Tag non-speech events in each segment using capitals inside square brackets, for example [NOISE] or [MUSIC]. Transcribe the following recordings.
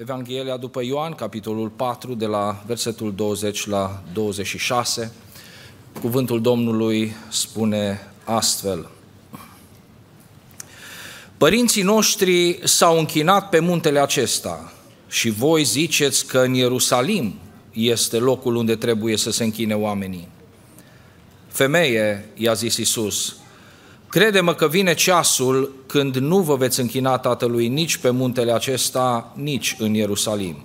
Evanghelia după Ioan, capitolul 4, de la versetul 20 la 26. Cuvântul Domnului spune astfel. Părinții noștri s-au închinat pe muntele acesta și voi ziceți că în Ierusalim este locul unde trebuie să se închine oamenii. Femeie, i-a zis Isus, crede-mă că vine ceasul când nu vă veți închina Tatălui nici pe muntele acesta, nici în Ierusalim.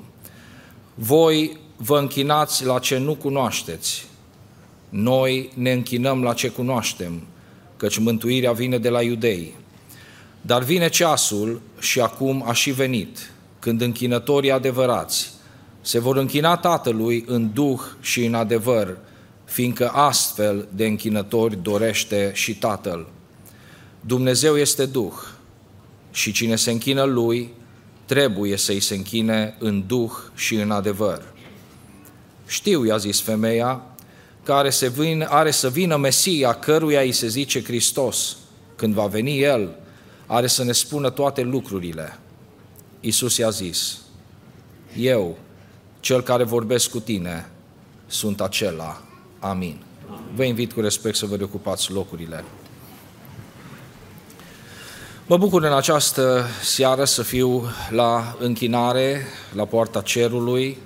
Voi vă închinați la ce nu cunoașteți. Noi ne închinăm la ce cunoaștem, căci mântuirea vine de la iudei. Dar vine ceasul și acum a și venit, când închinătorii adevărați se vor închina Tatălui în duh și în adevăr, fiindcă astfel de închinători dorește și Tatăl. Dumnezeu este Duh și cine se închină Lui trebuie să-i se închine în Duh și în adevăr. Știu, i-a zis femeia, că are să, vin, are să vină Mesia, căruia îi se zice Hristos. Când va veni El, are să ne spună toate lucrurile. Iisus i-a zis, eu, cel care vorbesc cu tine, sunt acela. Amin. Vă invit cu respect să vă reocupați locurile. Mă bucur în această seară să fiu la închinare, la poarta cerului,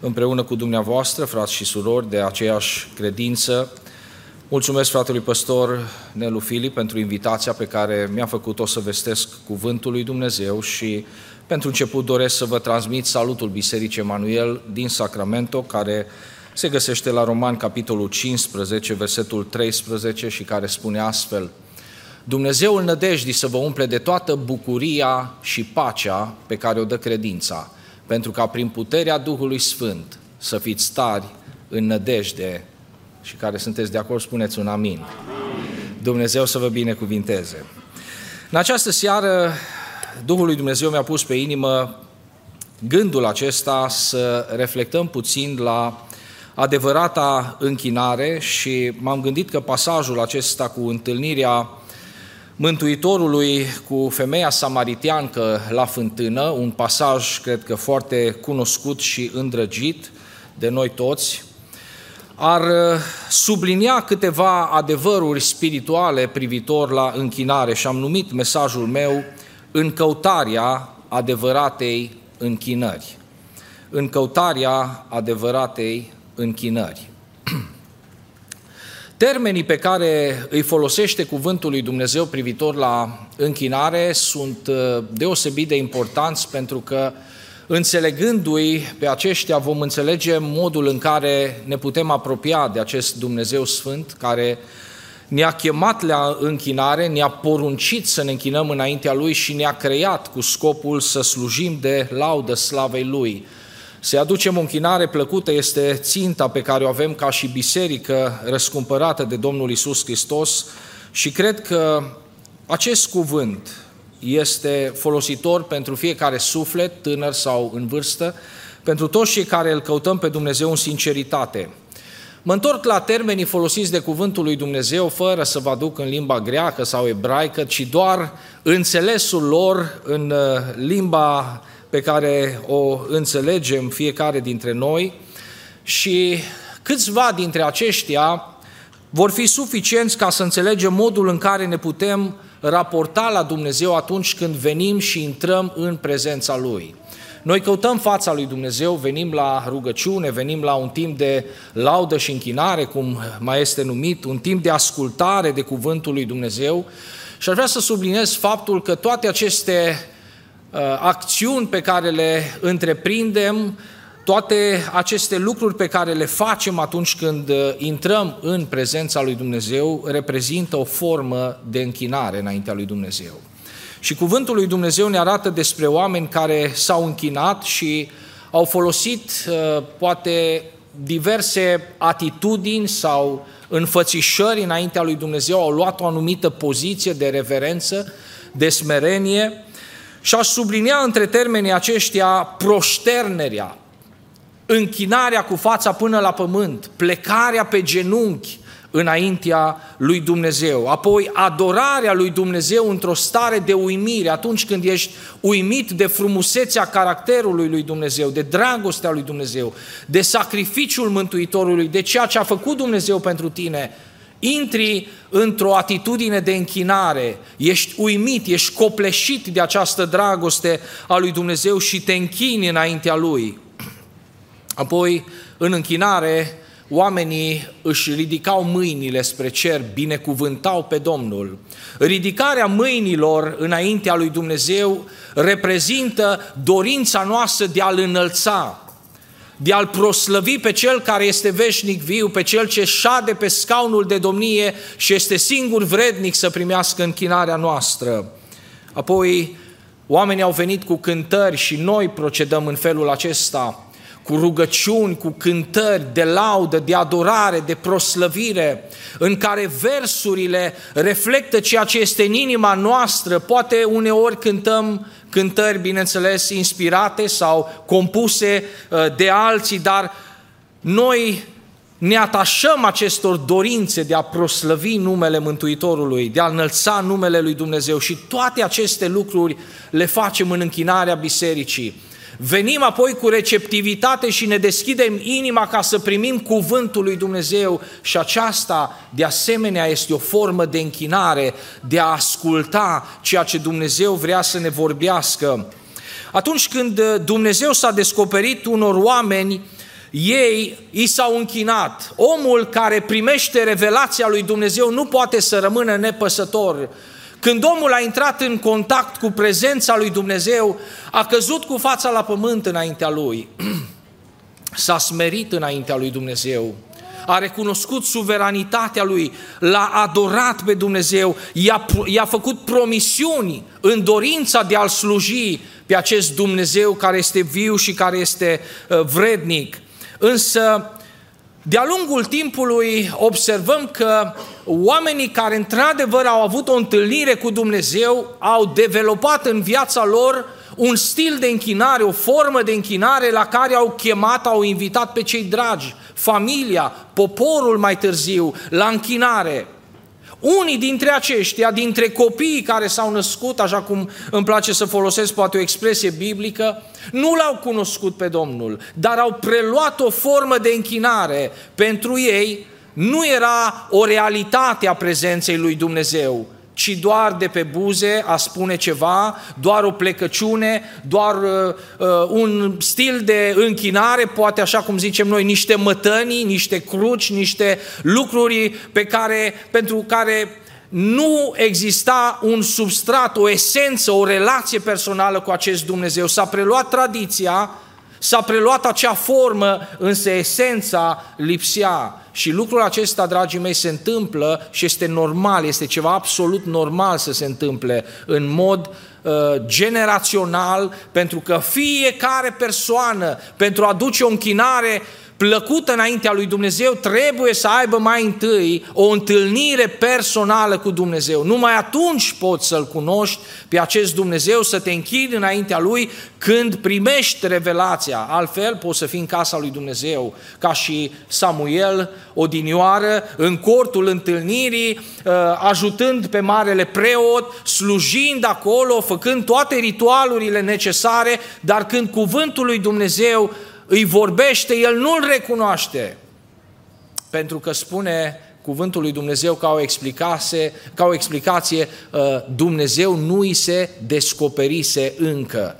împreună cu dumneavoastră, frați și surori, de aceeași credință. Mulțumesc fratelui păstor Nelu Filip pentru invitația pe care mi-a făcut-o să vestesc cuvântul lui Dumnezeu și pentru început doresc să vă transmit salutul Bisericii Emanuel din Sacramento, care se găsește la Roman, capitolul 15, versetul 13 și care spune astfel Dumnezeul nădejdii să vă umple de toată bucuria și pacea pe care o dă credința, pentru ca prin puterea Duhului Sfânt să fiți tari în nădejde și care sunteți de acord, spuneți un amin. amin. Dumnezeu să vă binecuvinteze. În această seară, Duhul lui Dumnezeu mi-a pus pe inimă gândul acesta să reflectăm puțin la adevărata închinare și m-am gândit că pasajul acesta cu întâlnirea Mântuitorului cu femeia samariteancă la fântână, un pasaj, cred că, foarte cunoscut și îndrăgit de noi toți, ar sublinia câteva adevăruri spirituale privitor la închinare și am numit mesajul meu în căutarea adevăratei închinări. În căutarea adevăratei închinări. [CLEARS THROAT] Termenii pe care îi folosește cuvântul lui Dumnezeu privitor la închinare sunt uh, deosebit de importanți pentru că înțelegându-i pe aceștia vom înțelege modul în care ne putem apropia de acest Dumnezeu Sfânt care ne-a chemat la închinare, ne-a poruncit să ne închinăm înaintea Lui și ne-a creat cu scopul să slujim de laudă slavei Lui. Să aducem o închinare plăcută este ținta pe care o avem ca și biserică răscumpărată de Domnul Isus Hristos și cred că acest cuvânt este folositor pentru fiecare suflet, tânăr sau în vârstă, pentru toți cei care îl căutăm pe Dumnezeu în sinceritate. Mă întorc la termenii folosiți de cuvântul lui Dumnezeu, fără să vă aduc în limba greacă sau ebraică, ci doar înțelesul lor în uh, limba pe care o înțelegem fiecare dintre noi și câțiva dintre aceștia vor fi suficienți ca să înțelegem modul în care ne putem raporta la Dumnezeu atunci când venim și intrăm în prezența Lui. Noi căutăm fața lui Dumnezeu, venim la rugăciune, venim la un timp de laudă și închinare, cum mai este numit, un timp de ascultare de cuvântul lui Dumnezeu. Și aș vrea să subliniez faptul că toate aceste uh, acțiuni pe care le întreprindem, toate aceste lucruri pe care le facem atunci când uh, intrăm în prezența lui Dumnezeu reprezintă o formă de închinare înaintea lui Dumnezeu. Și cuvântul lui Dumnezeu ne arată despre oameni care s-au închinat și au folosit uh, poate diverse atitudini sau înfățișări înaintea lui Dumnezeu, au luat o anumită poziție de reverență, de smerenie și aș sublinia între termenii aceștia proșternerea, închinarea cu fața până la pământ, plecarea pe genunchi înaintea lui Dumnezeu. Apoi adorarea lui Dumnezeu într-o stare de uimire, atunci când ești uimit de frumusețea caracterului lui Dumnezeu, de dragostea lui Dumnezeu, de sacrificiul Mântuitorului, de ceea ce a făcut Dumnezeu pentru tine, intri într-o atitudine de închinare, ești uimit, ești copleșit de această dragoste a lui Dumnezeu și te închini înaintea Lui. Apoi, în închinare, oamenii își ridicau mâinile spre cer, binecuvântau pe Domnul. Ridicarea mâinilor înaintea lui Dumnezeu reprezintă dorința noastră de a-L înălța, de a-L proslăvi pe Cel care este veșnic viu, pe Cel ce șade pe scaunul de domnie și este singur vrednic să primească închinarea noastră. Apoi, oamenii au venit cu cântări și noi procedăm în felul acesta cu rugăciuni, cu cântări de laudă, de adorare, de proslăvire, în care versurile reflectă ceea ce este în inima noastră. Poate uneori cântăm cântări, bineînțeles, inspirate sau compuse uh, de alții, dar noi ne atașăm acestor dorințe de a proslăvi numele Mântuitorului, de a înălța numele lui Dumnezeu și toate aceste lucruri le facem în închinarea bisericii. Venim apoi cu receptivitate și ne deschidem inima ca să primim cuvântul lui Dumnezeu și aceasta de asemenea este o formă de închinare, de a asculta ceea ce Dumnezeu vrea să ne vorbească. Atunci când Dumnezeu s-a descoperit unor oameni, ei i s-au închinat. Omul care primește revelația lui Dumnezeu nu poate să rămână nepăsător când omul a intrat în contact cu prezența lui Dumnezeu, a căzut cu fața la pământ înaintea lui, [CLEARS THROAT] s-a smerit înaintea lui Dumnezeu, a recunoscut suveranitatea lui, l-a adorat pe Dumnezeu, i-a, i-a făcut promisiuni în dorința de a-L sluji pe acest Dumnezeu care este viu și care este uh, vrednic. Însă de-a lungul timpului observăm că oamenii care într-adevăr au avut o întâlnire cu Dumnezeu au dezvoltat în viața lor un stil de închinare, o formă de închinare la care au chemat, au invitat pe cei dragi, familia, poporul mai târziu, la închinare. Unii dintre aceștia, dintre copiii care s-au născut, așa cum îmi place să folosesc poate o expresie biblică, nu l-au cunoscut pe Domnul, dar au preluat o formă de închinare. Pentru ei nu era o realitate a prezenței lui Dumnezeu, ci doar de pe buze a spune ceva, doar o plecăciune, doar uh, uh, un stil de închinare, poate așa cum zicem noi, niște mătănii, niște cruci, niște lucruri pe care, pentru care nu exista un substrat, o esență, o relație personală cu acest Dumnezeu. S-a preluat tradiția, s-a preluat acea formă, însă esența lipsea. Și lucrul acesta, dragii mei, se întâmplă și este normal, este ceva absolut normal să se întâmple în mod uh, generațional, pentru că fiecare persoană, pentru a aduce o închinare plăcută înaintea lui Dumnezeu, trebuie să aibă mai întâi o întâlnire personală cu Dumnezeu. Numai atunci poți să-L cunoști pe acest Dumnezeu, să te închidi înaintea Lui când primești revelația. Altfel poți să fii în casa lui Dumnezeu, ca și Samuel, odinioară, în cortul întâlnirii, uh, ajutând pe marele preot, slujind acolo, făcând toate ritualurile necesare, dar când cuvântul lui Dumnezeu îi vorbește, el nu-l recunoaște. Pentru că spune cuvântul lui Dumnezeu ca o, explicase, ca o explicație, uh, Dumnezeu nu îi se descoperise încă.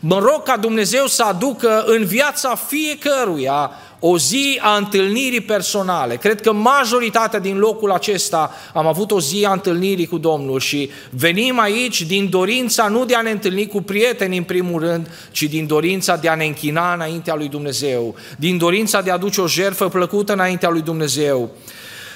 Mă rog ca Dumnezeu să aducă în viața fiecăruia o zi a întâlnirii personale. Cred că majoritatea din locul acesta am avut o zi a întâlnirii cu Domnul și venim aici din dorința nu de a ne întâlni cu prieteni în primul rând, ci din dorința de a ne închina înaintea lui Dumnezeu, din dorința de a aduce o jertfă plăcută înaintea lui Dumnezeu.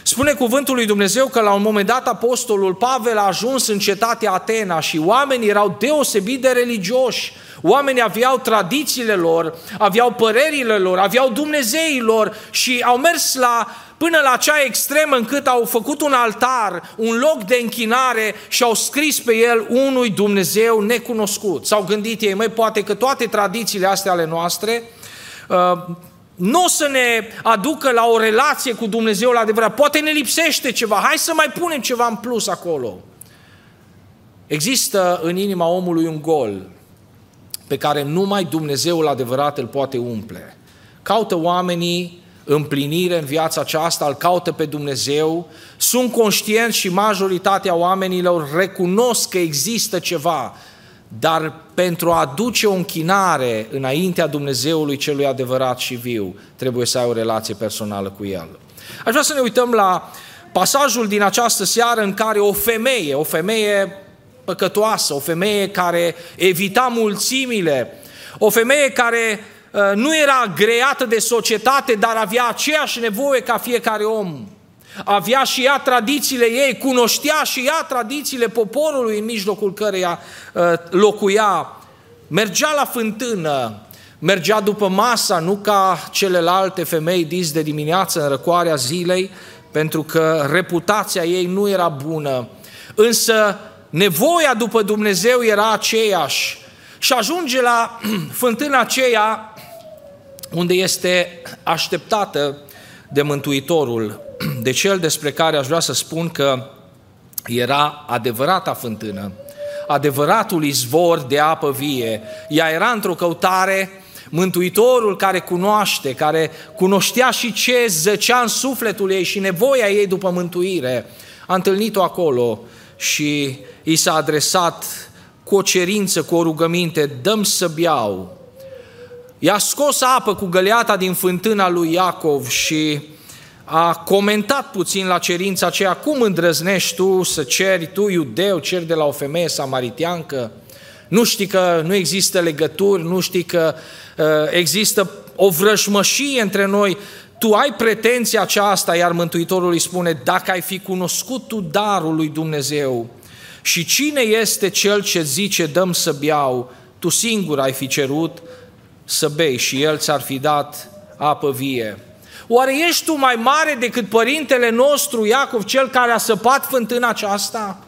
Spune cuvântul lui Dumnezeu că la un moment dat apostolul Pavel a ajuns în cetatea Atena și oamenii erau deosebit de religioși. Oamenii aveau tradițiile lor, aveau părerile lor, aveau Dumnezeii lor și au mers la, până la acea extremă încât au făcut un altar, un loc de închinare și au scris pe el unui Dumnezeu necunoscut. S-au gândit ei, mai poate că toate tradițiile astea ale noastre uh, nu o să ne aducă la o relație cu Dumnezeul adevărat. Poate ne lipsește ceva, hai să mai punem ceva în plus acolo. Există în inima omului un gol pe care numai Dumnezeul adevărat îl poate umple. Caută oamenii împlinire în viața aceasta, îl caută pe Dumnezeu, sunt conștienți și majoritatea oamenilor recunosc că există ceva, dar pentru a aduce o închinare înaintea Dumnezeului celui adevărat și viu, trebuie să ai o relație personală cu El. Aș vrea să ne uităm la pasajul din această seară în care o femeie, o femeie păcătoasă, o femeie care evita mulțimile, o femeie care uh, nu era greată de societate, dar avea aceeași nevoie ca fiecare om. Avea și ea tradițiile ei, cunoștea și ea tradițiile poporului în mijlocul căreia uh, locuia. Mergea la fântână, mergea după masa, nu ca celelalte femei dis de dimineață în răcoarea zilei, pentru că reputația ei nu era bună. Însă nevoia după Dumnezeu era aceeași. Și ajunge la [CLEARS THROAT] fântâna aceea unde este așteptată de Mântuitorul, [CLEARS THROAT] de cel despre care aș vrea să spun că era adevărata fântână, adevăratul izvor de apă vie. Ea era într-o căutare, Mântuitorul care cunoaște, care cunoștea și ce zăcea în sufletul ei și nevoia ei după mântuire, a întâlnit-o acolo și i s-a adresat cu o cerință, cu o rugăminte, dăm să beau. I-a scos apă cu găleata din fântâna lui Iacov și a comentat puțin la cerința aceea, cum îndrăznești tu să ceri, tu iudeu, ceri de la o femeie samaritiancă, nu știi că nu există legături, nu știi că uh, există o vrăjmășie între noi, tu ai pretenția aceasta, iar Mântuitorul îi spune, dacă ai fi cunoscut tu darul lui Dumnezeu și cine este cel ce zice dăm să beau, tu singur ai fi cerut să bei și el ți-ar fi dat apă vie. Oare ești tu mai mare decât părintele nostru Iacov, cel care a săpat fântâna aceasta?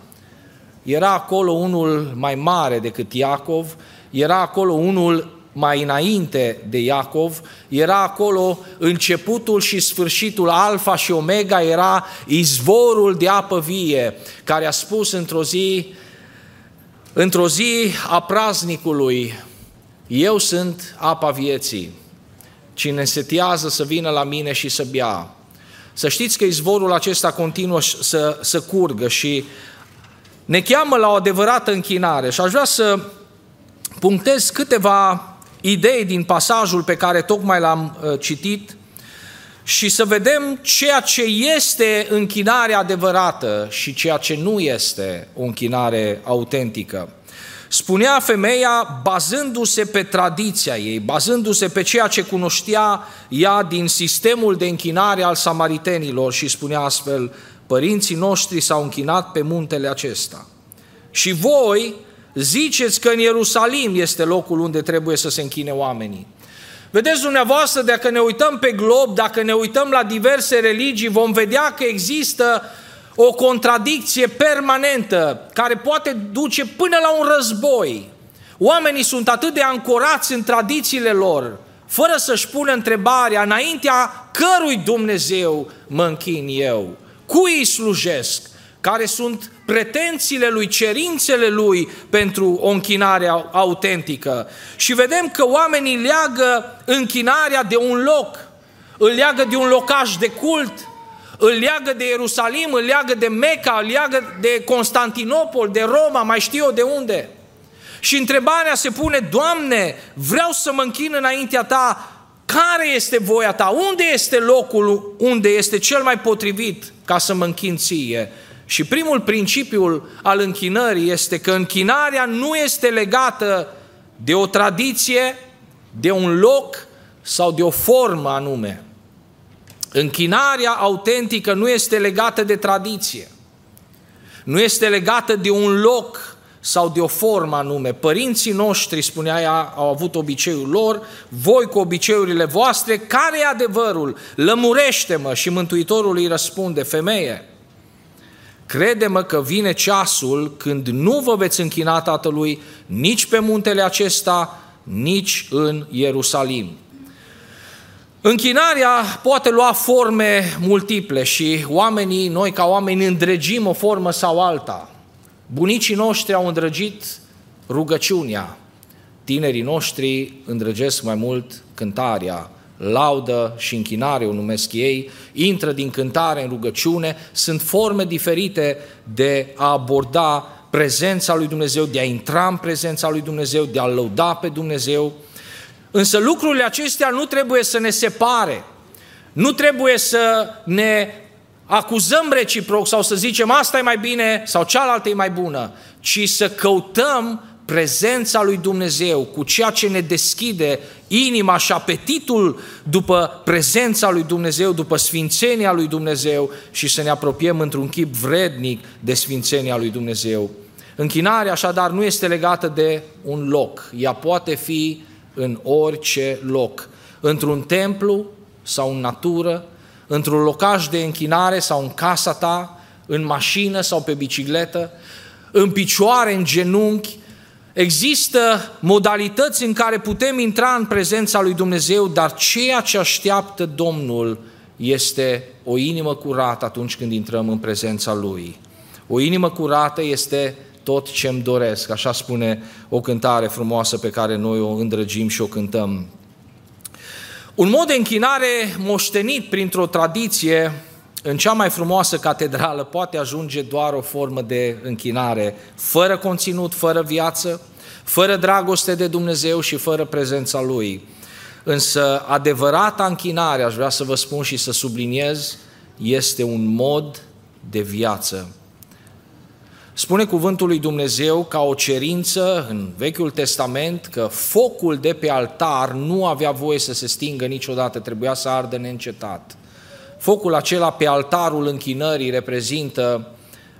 Era acolo unul mai mare decât Iacov, era acolo unul mai înainte de Iacov, era acolo începutul și sfârșitul, alfa și omega, era izvorul de apă vie, care a spus într-o zi, într-o zi a praznicului, eu sunt apa vieții, cine setiază să vină la mine și să bea. Să știți că izvorul acesta continuă să, să curgă și ne cheamă la o adevărată închinare și aș vrea să punctez câteva idei din pasajul pe care tocmai l-am uh, citit și să vedem ceea ce este închinare adevărată și ceea ce nu este o închinare autentică. Spunea femeia bazându-se pe tradiția ei, bazându-se pe ceea ce cunoștea ea din sistemul de închinare al samaritenilor și spunea astfel, părinții noștri s-au închinat pe muntele acesta. Și voi, Ziceți că în Ierusalim este locul unde trebuie să se închine oamenii. Vedeți dumneavoastră, dacă ne uităm pe glob, dacă ne uităm la diverse religii, vom vedea că există o contradicție permanentă care poate duce până la un război. Oamenii sunt atât de ancorați în tradițiile lor, fără să-și pună întrebarea înaintea cărui Dumnezeu mă închin eu, cui îi slujesc, care sunt pretențiile lui, cerințele lui pentru o închinare autentică. Și vedem că oamenii leagă închinarea de un loc, îl leagă de un locaș de cult, îl leagă de Ierusalim, îl leagă de Meca, îl leagă de Constantinopol, de Roma, mai știu eu de unde. Și întrebarea se pune, Doamne, vreau să mă închin înaintea Ta, care este voia Ta? Unde este locul unde este cel mai potrivit ca să mă închin ție? Și primul principiu al închinării este că închinarea nu este legată de o tradiție, de un loc sau de o formă anume. Închinarea autentică nu este legată de tradiție, nu este legată de un loc sau de o formă anume. Părinții noștri, spunea ea, au avut obiceiul lor, voi cu obiceiurile voastre, care e adevărul? Lămurește-mă și Mântuitorul îi răspunde, femeie, Crede-mă că vine ceasul când nu vă veți închina Tatălui nici pe muntele acesta, nici în Ierusalim. Închinarea poate lua forme multiple și oamenii, noi ca oameni, îndrăgim o formă sau alta. Bunicii noștri au îndrăgit rugăciunea, tinerii noștri îndrăgesc mai mult cântarea, laudă și închinare o numesc ei, intră din cântare în rugăciune, sunt forme diferite de a aborda prezența lui Dumnezeu, de a intra în prezența lui Dumnezeu, de a lăuda pe Dumnezeu. Însă lucrurile acestea nu trebuie să ne separe, nu trebuie să ne acuzăm reciproc sau să zicem asta e mai bine sau cealaltă e mai bună, ci să căutăm prezența lui Dumnezeu, cu ceea ce ne deschide inima și apetitul după prezența lui Dumnezeu, după sfințenia lui Dumnezeu și să ne apropiem într-un chip vrednic de sfințenia lui Dumnezeu. Închinarea așadar nu este legată de un loc, ea poate fi în orice loc, într-un templu sau în natură, într-un locaș de închinare sau în casa ta, în mașină sau pe bicicletă, în picioare, în genunchi, Există modalități în care putem intra în prezența lui Dumnezeu, dar ceea ce așteaptă Domnul este o inimă curată atunci când intrăm în prezența Lui. O inimă curată este tot ce îmi doresc, așa spune o cântare frumoasă pe care noi o îndrăgim și o cântăm. Un mod de închinare moștenit printr-o tradiție în cea mai frumoasă catedrală poate ajunge doar o formă de închinare, fără conținut, fără viață, fără dragoste de Dumnezeu și fără prezența Lui. Însă adevărata închinare, aș vrea să vă spun și să subliniez, este un mod de viață. Spune cuvântul lui Dumnezeu ca o cerință în Vechiul Testament că focul de pe altar nu avea voie să se stingă niciodată, trebuia să ardă neîncetat. Focul acela pe altarul închinării reprezintă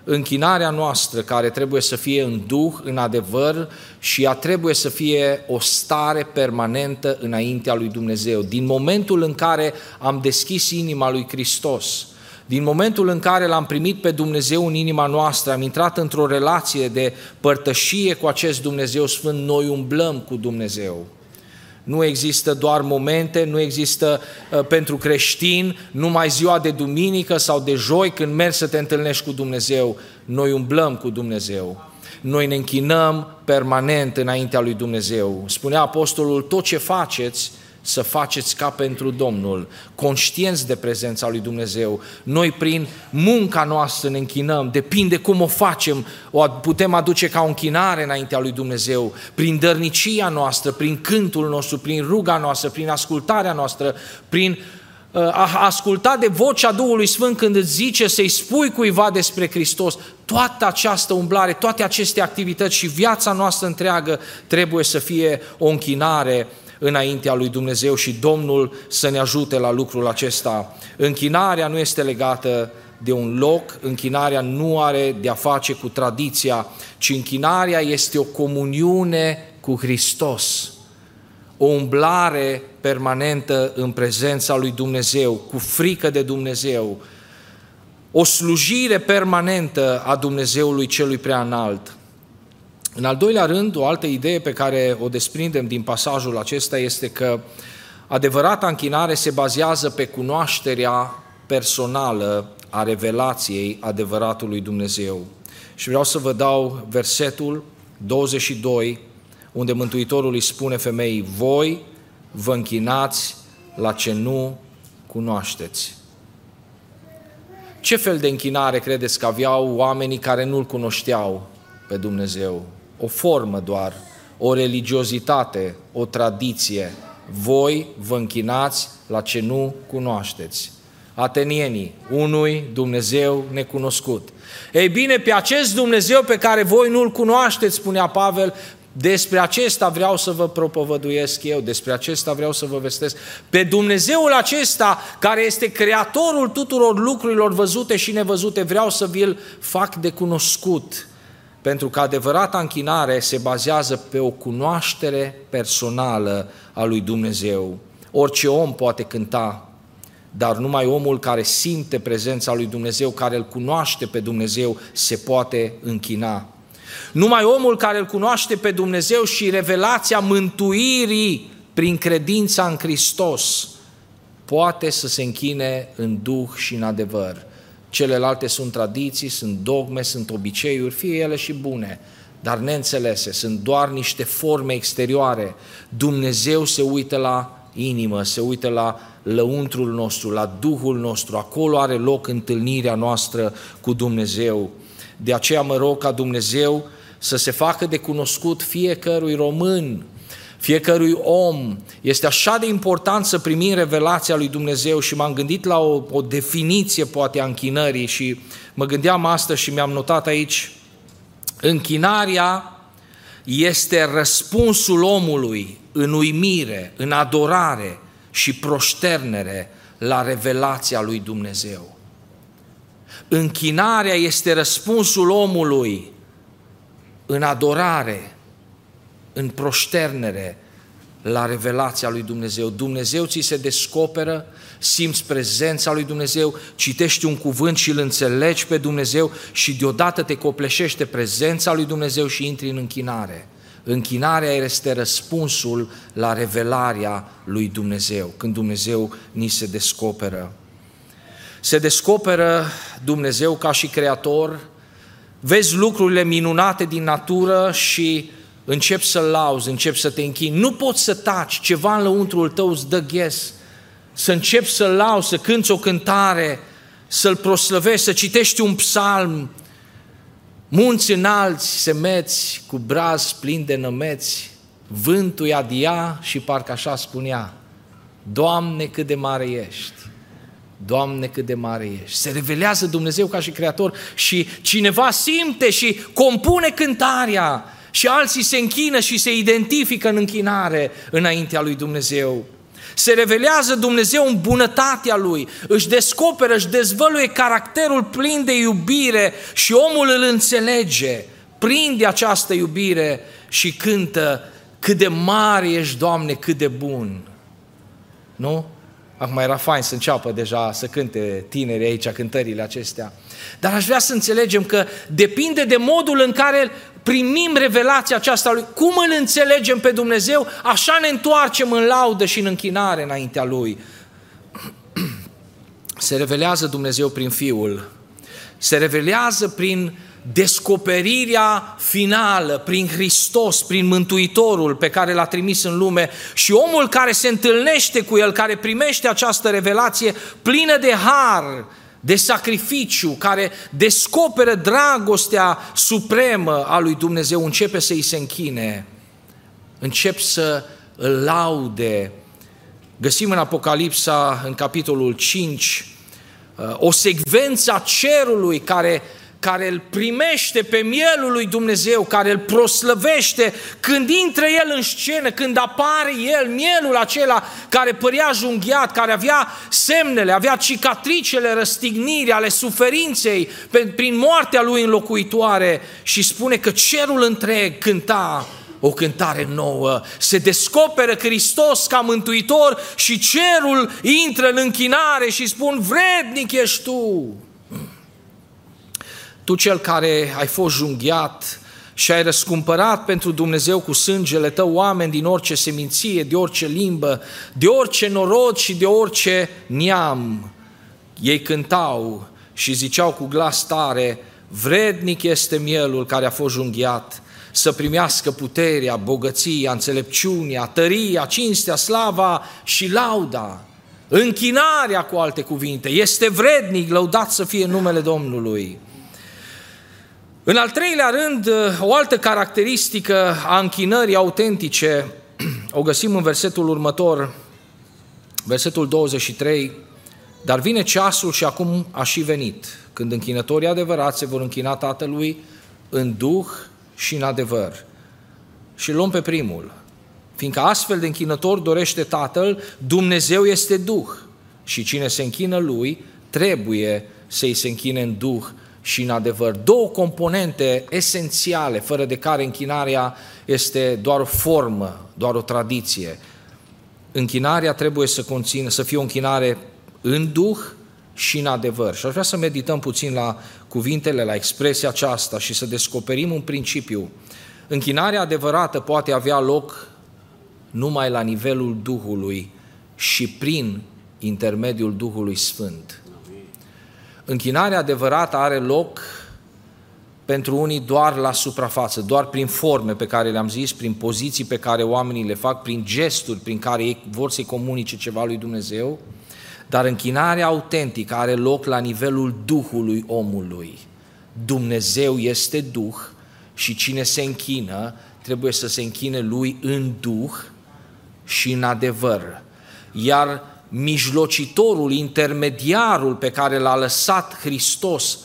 închinarea noastră care trebuie să fie în duh, în adevăr și ea trebuie să fie o stare permanentă înaintea lui Dumnezeu. Din momentul în care am deschis inima lui Hristos, din momentul în care l-am primit pe Dumnezeu în inima noastră, am intrat într-o relație de părtășie cu acest Dumnezeu Sfânt, noi umblăm cu Dumnezeu. Nu există doar momente, nu există uh, pentru creștin numai ziua de duminică sau de joi când mergi să te întâlnești cu Dumnezeu. Noi umblăm cu Dumnezeu. Noi ne închinăm permanent înaintea lui Dumnezeu. Spunea apostolul, tot ce faceți, să faceți ca pentru Domnul, conștienți de prezența lui Dumnezeu. Noi prin munca noastră ne închinăm, depinde cum o facem, o putem aduce ca o închinare înaintea lui Dumnezeu, prin dărnicia noastră, prin cântul nostru, prin ruga noastră, prin ascultarea noastră, prin uh, a asculta de vocea Duhului Sfânt când îți zice să-i spui cuiva despre Hristos, toată această umblare, toate aceste activități și viața noastră întreagă trebuie să fie o închinare înaintea lui Dumnezeu și Domnul să ne ajute la lucrul acesta. Închinarea nu este legată de un loc, închinarea nu are de a face cu tradiția, ci închinarea este o comuniune cu Hristos, o umblare permanentă în prezența lui Dumnezeu, cu frică de Dumnezeu, o slujire permanentă a Dumnezeului celui prea înalt. În al doilea rând, o altă idee pe care o desprindem din pasajul acesta este că adevărata închinare se bazează pe cunoașterea personală a revelației adevăratului Dumnezeu. Și vreau să vă dau versetul 22, unde Mântuitorul îi spune femeii, voi vă închinați la ce nu cunoașteți. Ce fel de închinare credeți că aveau oamenii care nu-L cunoșteau pe Dumnezeu? O formă doar, o religiozitate, o tradiție. Voi vă închinați la ce nu cunoașteți. Atenienii, unui Dumnezeu necunoscut. Ei bine, pe acest Dumnezeu pe care voi nu-L cunoașteți, spunea Pavel, despre acesta vreau să vă propovăduiesc eu, despre acesta vreau să vă vestesc. Pe Dumnezeul acesta, care este creatorul tuturor lucrurilor văzute și nevăzute, vreau să vi-l fac de cunoscut. Pentru că adevărata închinare se bazează pe o cunoaștere personală a lui Dumnezeu. Orice om poate cânta, dar numai omul care simte prezența lui Dumnezeu, care îl cunoaște pe Dumnezeu, se poate închina. Numai omul care îl cunoaște pe Dumnezeu și revelația mântuirii prin credința în Hristos poate să se închine în duh și în adevăr. Celelalte sunt tradiții, sunt dogme, sunt obiceiuri, fie ele și bune, dar neînțelese, sunt doar niște forme exterioare. Dumnezeu se uită la inimă, se uită la lăuntrul nostru, la Duhul nostru, acolo are loc întâlnirea noastră cu Dumnezeu. De aceea mă rog ca Dumnezeu să se facă de cunoscut fiecărui român, fiecărui om. Este așa de important să primim revelația lui Dumnezeu și m-am gândit la o, o definiție poate a închinării și mă gândeam astăzi și mi-am notat aici închinarea este răspunsul omului în uimire, în adorare și proșternere la revelația lui Dumnezeu. Închinarea este răspunsul omului în adorare, în proșternere la revelația lui Dumnezeu. Dumnezeu ți se descoperă, simți prezența lui Dumnezeu, citești un cuvânt și îl înțelegi pe Dumnezeu și deodată te copleșește prezența lui Dumnezeu și intri în închinare. Închinarea este răspunsul la revelarea lui Dumnezeu, când Dumnezeu ni se descoperă. Se descoperă Dumnezeu ca și creator, vezi lucrurile minunate din natură și începi să lauzi, începi să te închini. Nu poți să taci, ceva în lăuntrul tău îți dă ghes. Să începi să lauzi, să cânți o cântare, să-L proslăvești, să citești un psalm, Munți înalți, semeți, cu braz plin de nămeți, vântul adia și parcă așa spunea, Doamne cât de mare ești, Doamne cât de mare ești. Se revelează Dumnezeu ca și Creator și cineva simte și compune cântarea și alții se închină și se identifică în închinare înaintea lui Dumnezeu. Se revelează Dumnezeu în bunătatea Lui, își descoperă, își dezvăluie caracterul plin de iubire și omul îl înțelege, prinde această iubire și cântă cât de mare ești, Doamne, cât de bun. Nu? Acum era fain să înceapă deja să cânte tinerii aici cântările acestea. Dar aș vrea să înțelegem că depinde de modul în care primim revelația aceasta lui, cum îl înțelegem pe Dumnezeu, așa ne întoarcem în laudă și în închinare înaintea Lui. [CLEARS THROAT] Se revelează Dumnezeu prin Fiul, se revelează prin descoperirea finală, prin Hristos, prin Mântuitorul pe care l-a trimis în lume și omul care se întâlnește cu El, care primește această revelație plină de har, de sacrificiu, care descoperă dragostea supremă a lui Dumnezeu, începe să îi se închine, încep să îl laude. Găsim în Apocalipsa, în capitolul 5, o secvență a cerului care care îl primește pe mielul lui Dumnezeu, care îl proslăvește, când intră el în scenă, când apare el, mielul acela care părea junghiat, care avea semnele, avea cicatricele răstignirii ale suferinței prin moartea lui înlocuitoare și spune că cerul întreg cânta o cântare nouă, se descoperă Hristos ca mântuitor și cerul intră în închinare și spun, vrednic ești tu. Tu cel care ai fost junghiat și ai răscumpărat pentru Dumnezeu cu sângele tău oameni din orice seminție, de orice limbă, de orice norod și de orice neam. Ei cântau și ziceau cu glas tare, vrednic este mielul care a fost junghiat să primească puterea, bogăția, înțelepciunea, tăria, cinstea, slava și lauda. Închinarea, cu alte cuvinte, este vrednic, lăudat să fie numele Domnului. În al treilea rând, o altă caracteristică a închinării autentice [CLEARS THROAT] o găsim în versetul următor, versetul 23, dar vine ceasul și acum a și venit, când închinătorii adevărați se vor închina Tatălui în duh și în adevăr. Și luăm pe primul, fiindcă astfel de închinător dorește Tatăl, Dumnezeu este Duh și cine se închină Lui trebuie să-i se închine în Duh și în adevăr. Două componente esențiale, fără de care închinarea este doar o formă, doar o tradiție. Închinarea trebuie să conțină, să fie o închinare în duh și în adevăr. Și aș vrea să medităm puțin la cuvintele, la expresia aceasta și să descoperim un principiu. Închinarea adevărată poate avea loc numai la nivelul Duhului și prin intermediul Duhului Sfânt. Închinarea adevărată are loc pentru unii doar la suprafață, doar prin forme pe care le-am zis, prin poziții pe care oamenii le fac, prin gesturi prin care ei vor să-i comunice ceva lui Dumnezeu, dar închinarea autentică are loc la nivelul Duhului omului. Dumnezeu este Duh și cine se închină trebuie să se închine lui în Duh și în adevăr. Iar mijlocitorul, intermediarul pe care l-a lăsat Hristos,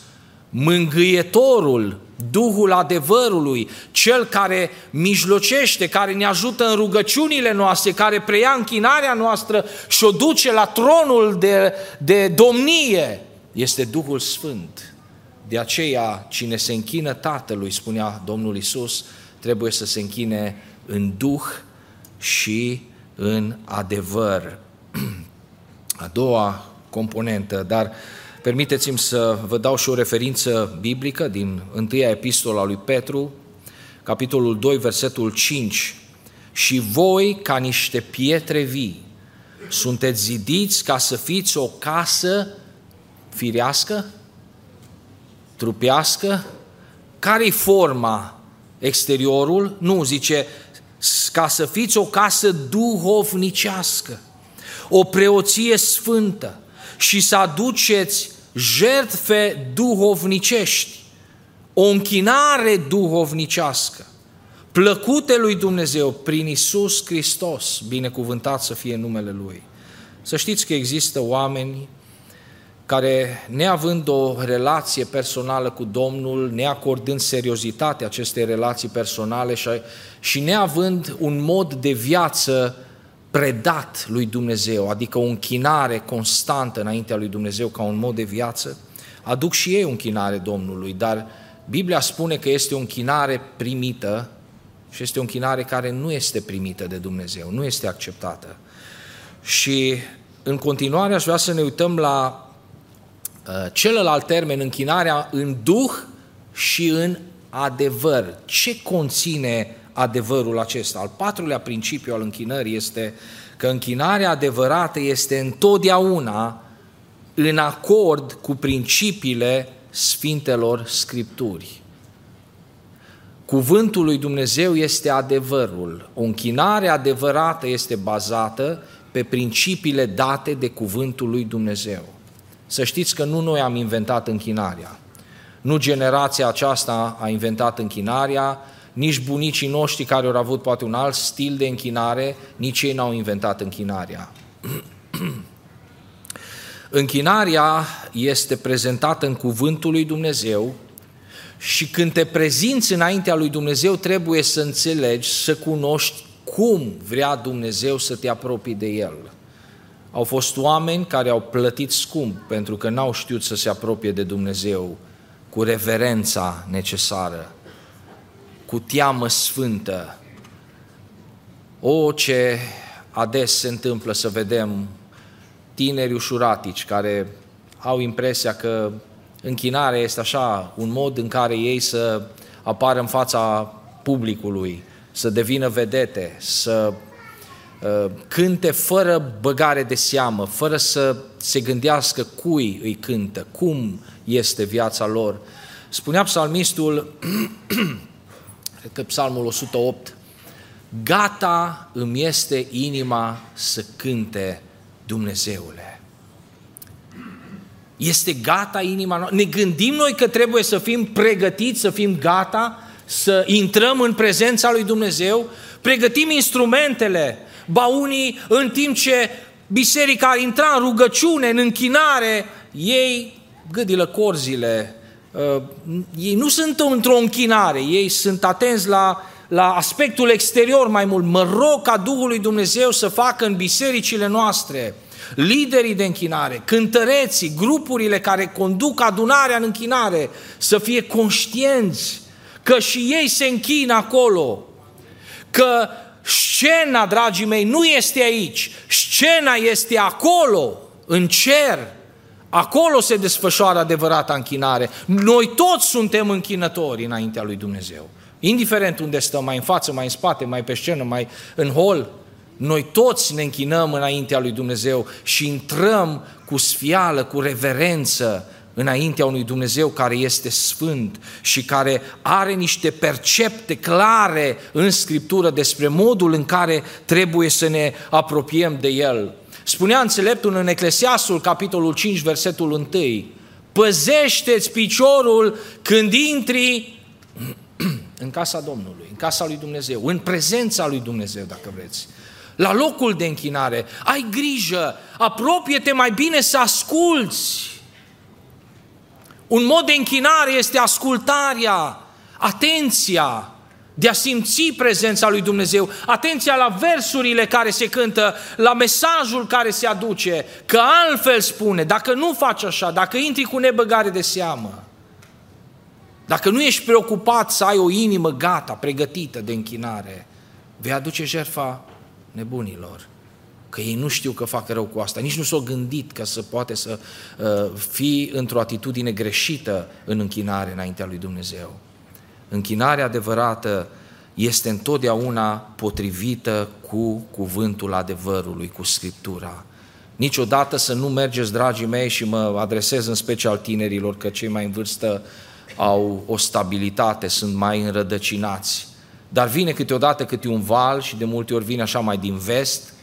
mângâietorul, Duhul adevărului, cel care mijlocește, care ne ajută în rugăciunile noastre, care preia închinarea noastră și o duce la tronul de, de domnie, este Duhul Sfânt. De aceea, cine se închină Tatălui, spunea Domnul Isus, trebuie să se închine în Duh și în adevăr. [CLEARS THROAT] A doua componentă, dar permiteți-mi să vă dau și o referință biblică din întâia epistola lui Petru, capitolul 2, versetul 5. Și voi, ca niște pietre vii, sunteți zidiți ca să fiți o casă firească, trupească? Care-i forma exteriorul? Nu, zice, ca să fiți o casă duhovnicească o preoție sfântă și să aduceți jertfe duhovnicești, o închinare duhovnicească, plăcute lui Dumnezeu prin Isus Hristos, binecuvântat să fie numele Lui. Să știți că există oameni care, neavând o relație personală cu Domnul, neacordând seriozitate acestei relații personale și, și neavând un mod de viață predat lui Dumnezeu, adică o închinare constantă înaintea lui Dumnezeu ca un mod de viață, aduc și ei o închinare Domnului, dar Biblia spune că este o închinare primită și este o închinare care nu este primită de Dumnezeu, nu este acceptată. Și în continuare aș vrea să ne uităm la uh, celălalt termen, închinarea în duh și în adevăr. Ce conține adevărul acesta. Al patrulea principiu al închinării este că închinarea adevărată este întotdeauna în acord cu principiile Sfintelor Scripturi. Cuvântul lui Dumnezeu este adevărul. O închinare adevărată este bazată pe principiile date de cuvântul lui Dumnezeu. Să știți că nu noi am inventat închinarea. Nu generația aceasta a inventat închinarea, nici bunicii noștri care au avut poate un alt stil de închinare, nici ei n-au inventat închinarea. [CLEARS THROAT] închinarea este prezentată în cuvântul lui Dumnezeu și când te prezinți înaintea lui Dumnezeu trebuie să înțelegi, să cunoști cum vrea Dumnezeu să te apropii de El. Au fost oameni care au plătit scump pentru că n-au știut să se apropie de Dumnezeu cu reverența necesară cu teamă sfântă. O, ce ades se întâmplă să vedem tineri ușuratici care au impresia că închinarea este așa un mod în care ei să apară în fața publicului, să devină vedete, să uh, cânte fără băgare de seamă, fără să se gândească cui îi cântă, cum este viața lor. Spunea psalmistul [CLEARS THROAT] cred că psalmul 108, gata îmi este inima să cânte Dumnezeule. Este gata inima noastră? Ne gândim noi că trebuie să fim pregătiți, să fim gata, să intrăm în prezența lui Dumnezeu, pregătim instrumentele, ba unii în timp ce biserica intra în rugăciune, în închinare, ei gâdilă corzile, uh, ei nu sunt într-o închinare, ei sunt atenți la, la aspectul exterior mai mult. Mă rog ca Duhul lui Dumnezeu să facă în bisericile noastre liderii de închinare, cântăreții, grupurile care conduc adunarea în închinare, să fie conștienți că și ei se închină acolo, că scena, dragii mei, nu este aici, scena este acolo, în cer, Acolo se desfășoară adevărata închinare. Noi toți suntem închinători înaintea lui Dumnezeu. Indiferent unde stăm, mai în față, mai în spate, mai pe scenă, mai în hol, Noi toți ne închinăm înaintea lui Dumnezeu și intrăm cu sfială, cu reverență înaintea unui Dumnezeu care este sfânt și care are niște percepte clare în Scriptură despre modul în care trebuie să ne apropiem de El. Spunea înțeleptul în Eclesiastul, capitolul 5, versetul 1, păzește-ți piciorul când intri [CLEARS THROAT] în casa Domnului, în casa lui Dumnezeu, în prezența lui Dumnezeu, dacă vreți la locul de închinare. Ai grijă, apropie-te mai bine să asculți. Un mod de închinare este ascultarea, atenția, de a simți prezența lui Dumnezeu, atenția la versurile care se cântă, la mesajul care se aduce, că altfel spune, dacă nu faci așa, dacă intri cu nebăgare de seamă, dacă nu ești preocupat să ai o inimă gata, pregătită de închinare, vei aduce jertfa nebunilor. Că ei nu știu că fac rău cu asta, nici nu s-au gândit că să poate să uh, fii într-o atitudine greșită în închinare înaintea lui Dumnezeu. Închinarea adevărată este întotdeauna potrivită cu cuvântul adevărului, cu Scriptura. Niciodată să nu mergeți, dragii mei, și mă adresez în special tinerilor, că cei mai în vârstă au o stabilitate, sunt mai înrădăcinați dar vine câteodată câte un val și de multe ori vine așa mai din vest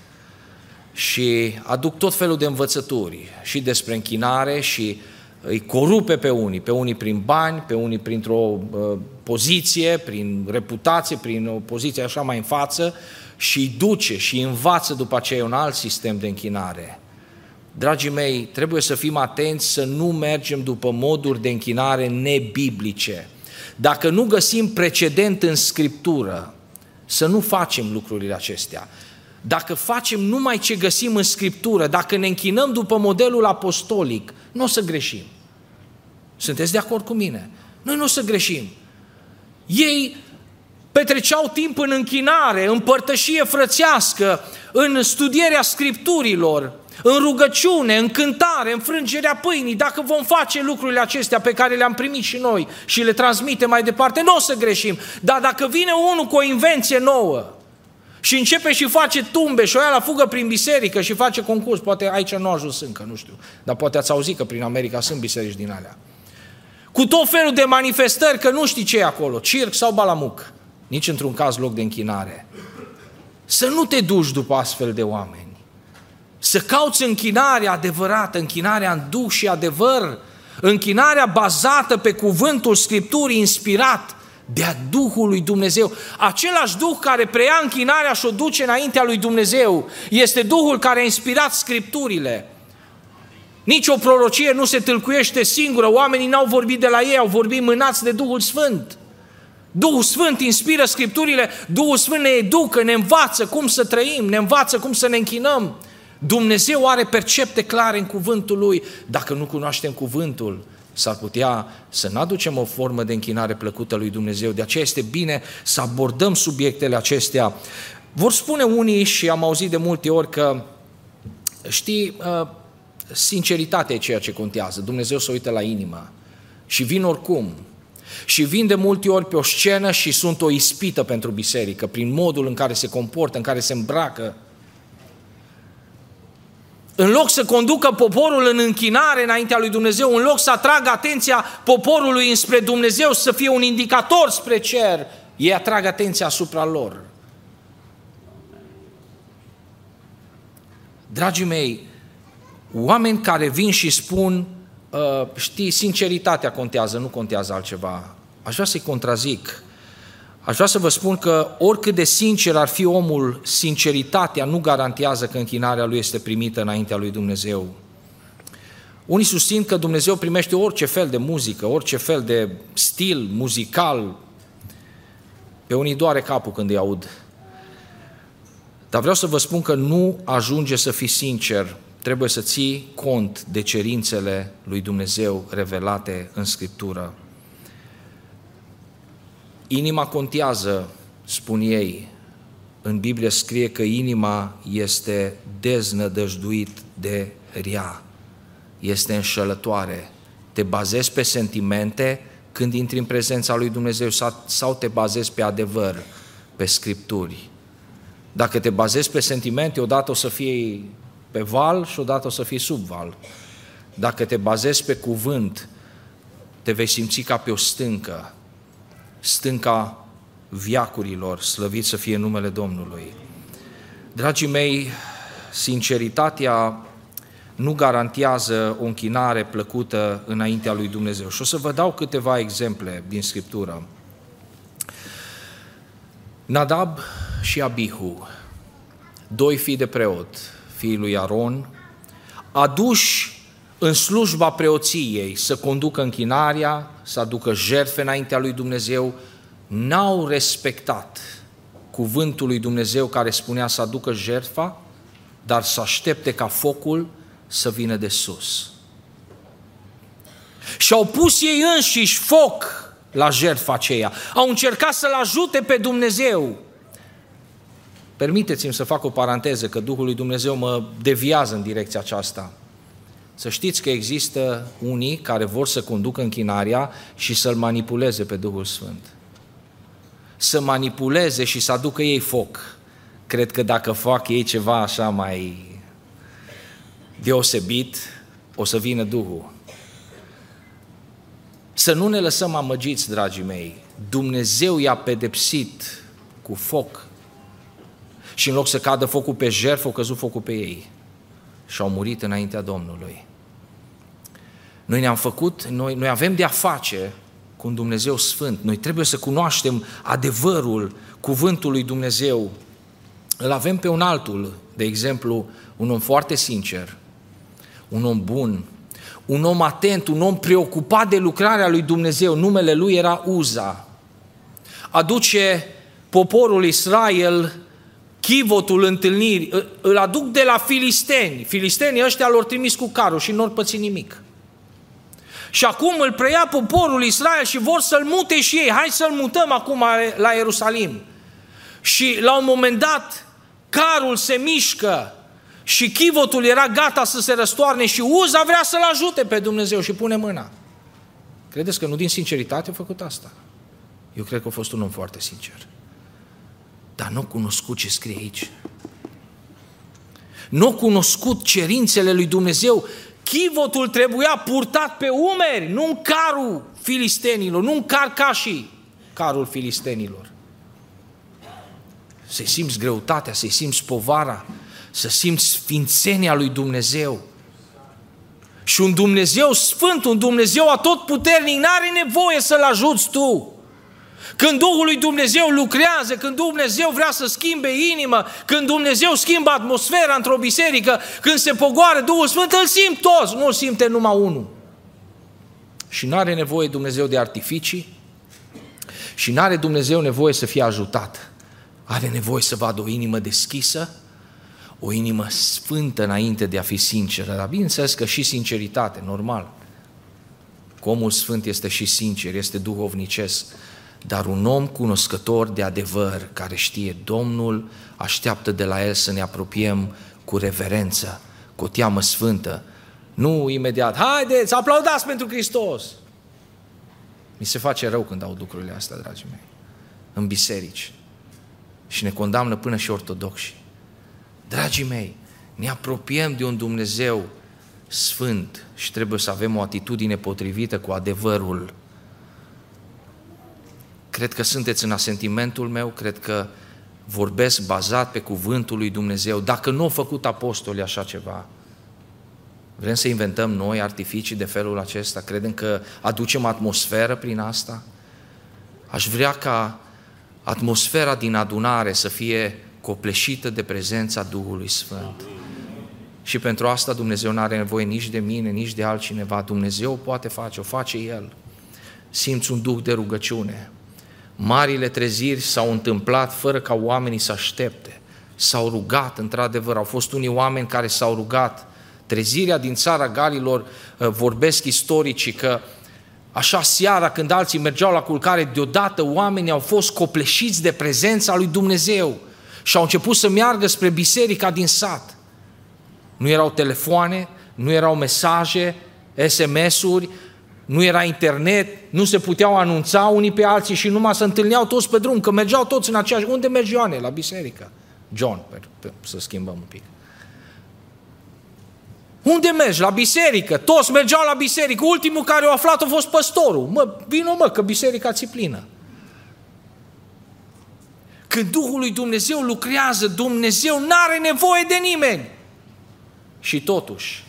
și aduc tot felul de învățături și despre închinare și îi corupe pe unii, pe unii prin bani, pe unii printr-o uh, poziție, prin reputație, prin o poziție așa mai în față și îi duce și îi învață după aceea un alt sistem de închinare. Dragii mei, trebuie să fim atenți să nu mergem după moduri de închinare nebiblice. Dacă nu găsim precedent în Scriptură, să nu facem lucrurile acestea. Dacă facem numai ce găsim în Scriptură, dacă ne închinăm după modelul apostolic, nu o să greșim. Sunteți de acord cu mine? Noi nu o să greșim. Ei petreceau timp în închinare, în părtășie frățească, în studierea Scripturilor, în rugăciune, în cântare, în frângerea pâinii, dacă vom face lucrurile acestea pe care le-am primit și noi și le transmite mai departe, nu o să greșim. Dar dacă vine unul cu o invenție nouă și începe și face tumbe și o ia la fugă prin biserică și face concurs, poate aici nu a ajuns încă, nu știu, dar poate ați auzit că prin America sunt biserici din alea. Cu tot felul de manifestări, că nu știi ce e acolo, circ sau balamuc, nici într-un caz loc de închinare. Să nu te duci după astfel de oameni să cauți închinarea adevărată, închinarea în duh și adevăr, închinarea bazată pe cuvântul Scripturii inspirat de-a Duhul lui Dumnezeu. Același Duh care preia închinarea și o duce înaintea lui Dumnezeu este Duhul care a inspirat Scripturile. Nici o prorocie nu se tâlcuiește singură, oamenii n-au vorbit de la ei, au vorbit mânați de Duhul Sfânt. Duhul Sfânt inspiră Scripturile, Duhul Sfânt ne educă, ne învață cum să trăim, ne învață cum să ne închinăm. Dumnezeu are percepte clare în cuvântul Lui. Dacă nu cunoaștem cuvântul, s-ar putea să nu aducem o formă de închinare plăcută lui Dumnezeu. De aceea este bine să abordăm subiectele acestea. Vor spune unii și am auzit de multe ori că, știi, uh, sinceritatea e ceea ce contează. Dumnezeu se uită la inimă și vin oricum. Și vin de multe ori pe o scenă și sunt o ispită pentru biserică, prin modul în care se comportă, în care se îmbracă în loc să conducă poporul în închinare înaintea lui Dumnezeu, în loc să atragă atenția poporului înspre Dumnezeu, să fie un indicator spre cer, ei atrag atenția asupra lor. Dragii mei, oameni care vin și spun, uh, știi, sinceritatea contează, nu contează altceva. Aș vrea să-i contrazic. Aș vrea să vă spun că oricât de sincer ar fi omul, sinceritatea nu garantează că închinarea lui este primită înaintea lui Dumnezeu. Unii susțin că Dumnezeu primește orice fel de muzică, orice fel de stil muzical. Pe unii doare capul când îi aud. Dar vreau să vă spun că nu ajunge să fii sincer, trebuie să ții cont de cerințele lui Dumnezeu revelate în Scriptură. Inima contează, spun ei. În Biblie scrie că inima este deznădăjduit de rea, este înșelătoare. Te bazezi pe sentimente când intri în prezența lui Dumnezeu sau te bazezi pe adevăr, pe Scripturi. Dacă te bazezi pe sentimente, odată o să fii pe val și odată o să fii sub val. Dacă te bazezi pe cuvânt, te vei simți ca pe o stâncă, stânca viacurilor, slăvit să fie numele Domnului. Dragii mei, sinceritatea nu garantează o închinare plăcută înaintea lui Dumnezeu. Și o să vă dau câteva exemple din Scriptură. Nadab și Abihu, doi fii de preot, fiii lui Aron, aduși în slujba preoției să conducă închinarea, să aducă jertfe înaintea lui Dumnezeu, n-au respectat cuvântul lui Dumnezeu care spunea să aducă jertfa, dar să aștepte ca focul să vină de sus. Și au pus ei înșiși foc la jertfa aceea. Au încercat să-L ajute pe Dumnezeu. Permiteți-mi să fac o paranteză, că Duhul lui Dumnezeu mă deviază în direcția aceasta. Să știți că există unii care vor să conducă închinarea și să-L manipuleze pe Duhul Sfânt. Să manipuleze și să aducă ei foc. Cred că dacă fac ei ceva așa mai deosebit, o să vină Duhul. Să nu ne lăsăm amăgiți, dragii mei. Dumnezeu i-a pedepsit cu foc și în loc să cadă focul pe jertfă, a căzut focul pe ei și au murit înaintea Domnului. Noi ne-am făcut, noi, noi avem de-a face cu un Dumnezeu Sfânt. Noi trebuie să cunoaștem adevărul cuvântului Dumnezeu. Îl avem pe un altul, de exemplu, un om foarte sincer, un om bun, un om atent, un om preocupat de lucrarea lui Dumnezeu. Numele lui era Uza. Aduce poporul Israel chivotul întâlnirii, îl aduc de la filisteni. Filistenii ăștia l-au trimis cu carul și nu au pățit nimic. Și acum îl preia poporul Israel și vor să-l mute și ei. Hai să-l mutăm acum la Ierusalim. Și la un moment dat, carul se mișcă și chivotul era gata să se răstoarne și Uza vrea să-l ajute pe Dumnezeu și pune mâna. Credeți că nu din sinceritate a făcut asta? Eu cred că a fost un om foarte sincer. Dar nu a cunoscut ce scrie aici. Nu a cunoscut cerințele lui Dumnezeu. Chivotul trebuia purtat pe umeri, nu în carul filistenilor, nu în car ca și carul filistenilor. Să simți greutatea, să simți povara, să simți sfințenia lui Dumnezeu. Și un Dumnezeu sfânt, un Dumnezeu atotputernic, n-are nevoie să-L ajuți tu. Când Duhul lui Dumnezeu lucrează, când Dumnezeu vrea să schimbe inima, când Dumnezeu schimbă atmosfera într-o biserică, când se pogoară Duhul Sfânt, îl simt toți, nu îl simte numai unul. Și nu are nevoie Dumnezeu de artificii și nu are Dumnezeu nevoie să fie ajutat. Are nevoie să vadă o inimă deschisă, o inimă sfântă înainte de a fi sinceră. Dar bineînțeles că și sinceritate, normal. Comul sfânt este și sincer, este duhovnicesc. Dar un om cunoscător de adevăr, care știe Domnul, așteaptă de la el să ne apropiem cu reverență, cu o teamă sfântă. Nu imediat, haideți, aplaudați pentru Hristos! Mi se face rău când aud lucrurile astea, dragii mei, în biserici. Și ne condamnă până și ortodoxi. Dragii mei, ne apropiem de un Dumnezeu sfânt și trebuie să avem o atitudine potrivită cu adevărul Cred că sunteți în asentimentul meu, cred că vorbesc bazat pe cuvântul lui Dumnezeu. Dacă nu au făcut apostoli așa ceva, vrem să inventăm noi artificii de felul acesta? Credem că aducem atmosferă prin asta? Aș vrea ca atmosfera din adunare să fie copleșită de prezența Duhului Sfânt. Și pentru asta Dumnezeu nu are nevoie nici de mine, nici de altcineva. Dumnezeu poate face, o face El. Simți un duh de rugăciune, Marile treziri s-au întâmplat fără ca oamenii să aștepte. S-au rugat, într-adevăr, au fost unii oameni care s-au rugat. Trezirea din țara Galilor, uh, vorbesc istoricii că așa seara când alții mergeau la culcare, deodată oamenii au fost copleșiți de prezența lui Dumnezeu și au început să meargă spre biserica din sat. Nu erau telefoane, nu erau mesaje, SMS-uri, nu era internet, nu se puteau anunța unii pe alții și numai se întâlneau toți pe drum, că mergeau toți în aceeași... Unde merg Ioane? La biserică. John, să schimbăm un pic. Unde mergi? La biserică. Toți mergeau la biserică. Ultimul care o aflat a fost păstorul. Mă, vină mă, că biserica ți plină. Când Duhul lui Dumnezeu lucrează, Dumnezeu nu are nevoie de nimeni. Și totuși,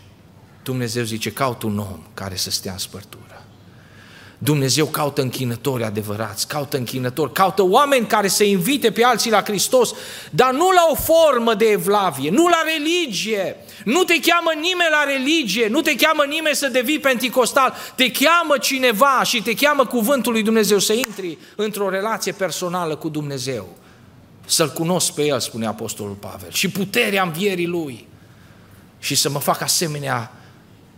Dumnezeu zice, caut un om care să stea în spărtură. Dumnezeu caută închinători adevărați, caută închinători, caută oameni care să invite pe alții la Hristos, dar nu la o formă de evlavie, nu la religie. Nu te cheamă nimeni la religie, nu te cheamă nimeni să devii penticostal, te cheamă cineva și te cheamă cuvântul lui Dumnezeu să intri într-o relație personală cu Dumnezeu. Să-L cunosc pe El, spune Apostolul Pavel, și puterea învierii Lui și să mă fac asemenea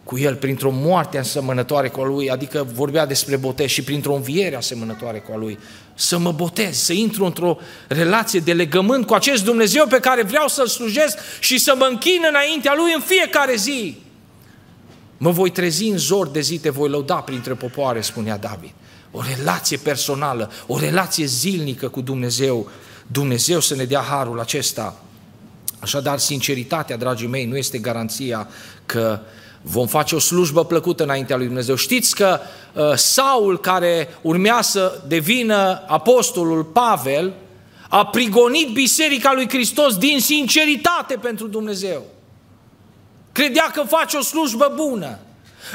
cu El printr-o moarte asemănătoare cu a Lui, adică vorbea despre botez și printr-o înviere asemănătoare cu a Lui, să mă botez, să intru într-o relație de legământ cu acest Dumnezeu pe care vreau să-L slujesc și să mă închin înaintea Lui în fiecare zi. Mă voi trezi în zor de zi, te voi lăuda printre popoare, spunea David. O relație personală, o relație zilnică cu Dumnezeu. Dumnezeu să ne dea harul acesta. Așadar, sinceritatea, dragii mei, nu este garanția că vom face o slujbă plăcută înaintea lui Dumnezeu. Știți că uh, Saul, care urmea să devină apostolul Pavel, a prigonit biserica lui Hristos din sinceritate pentru Dumnezeu. Credea că face o slujbă bună.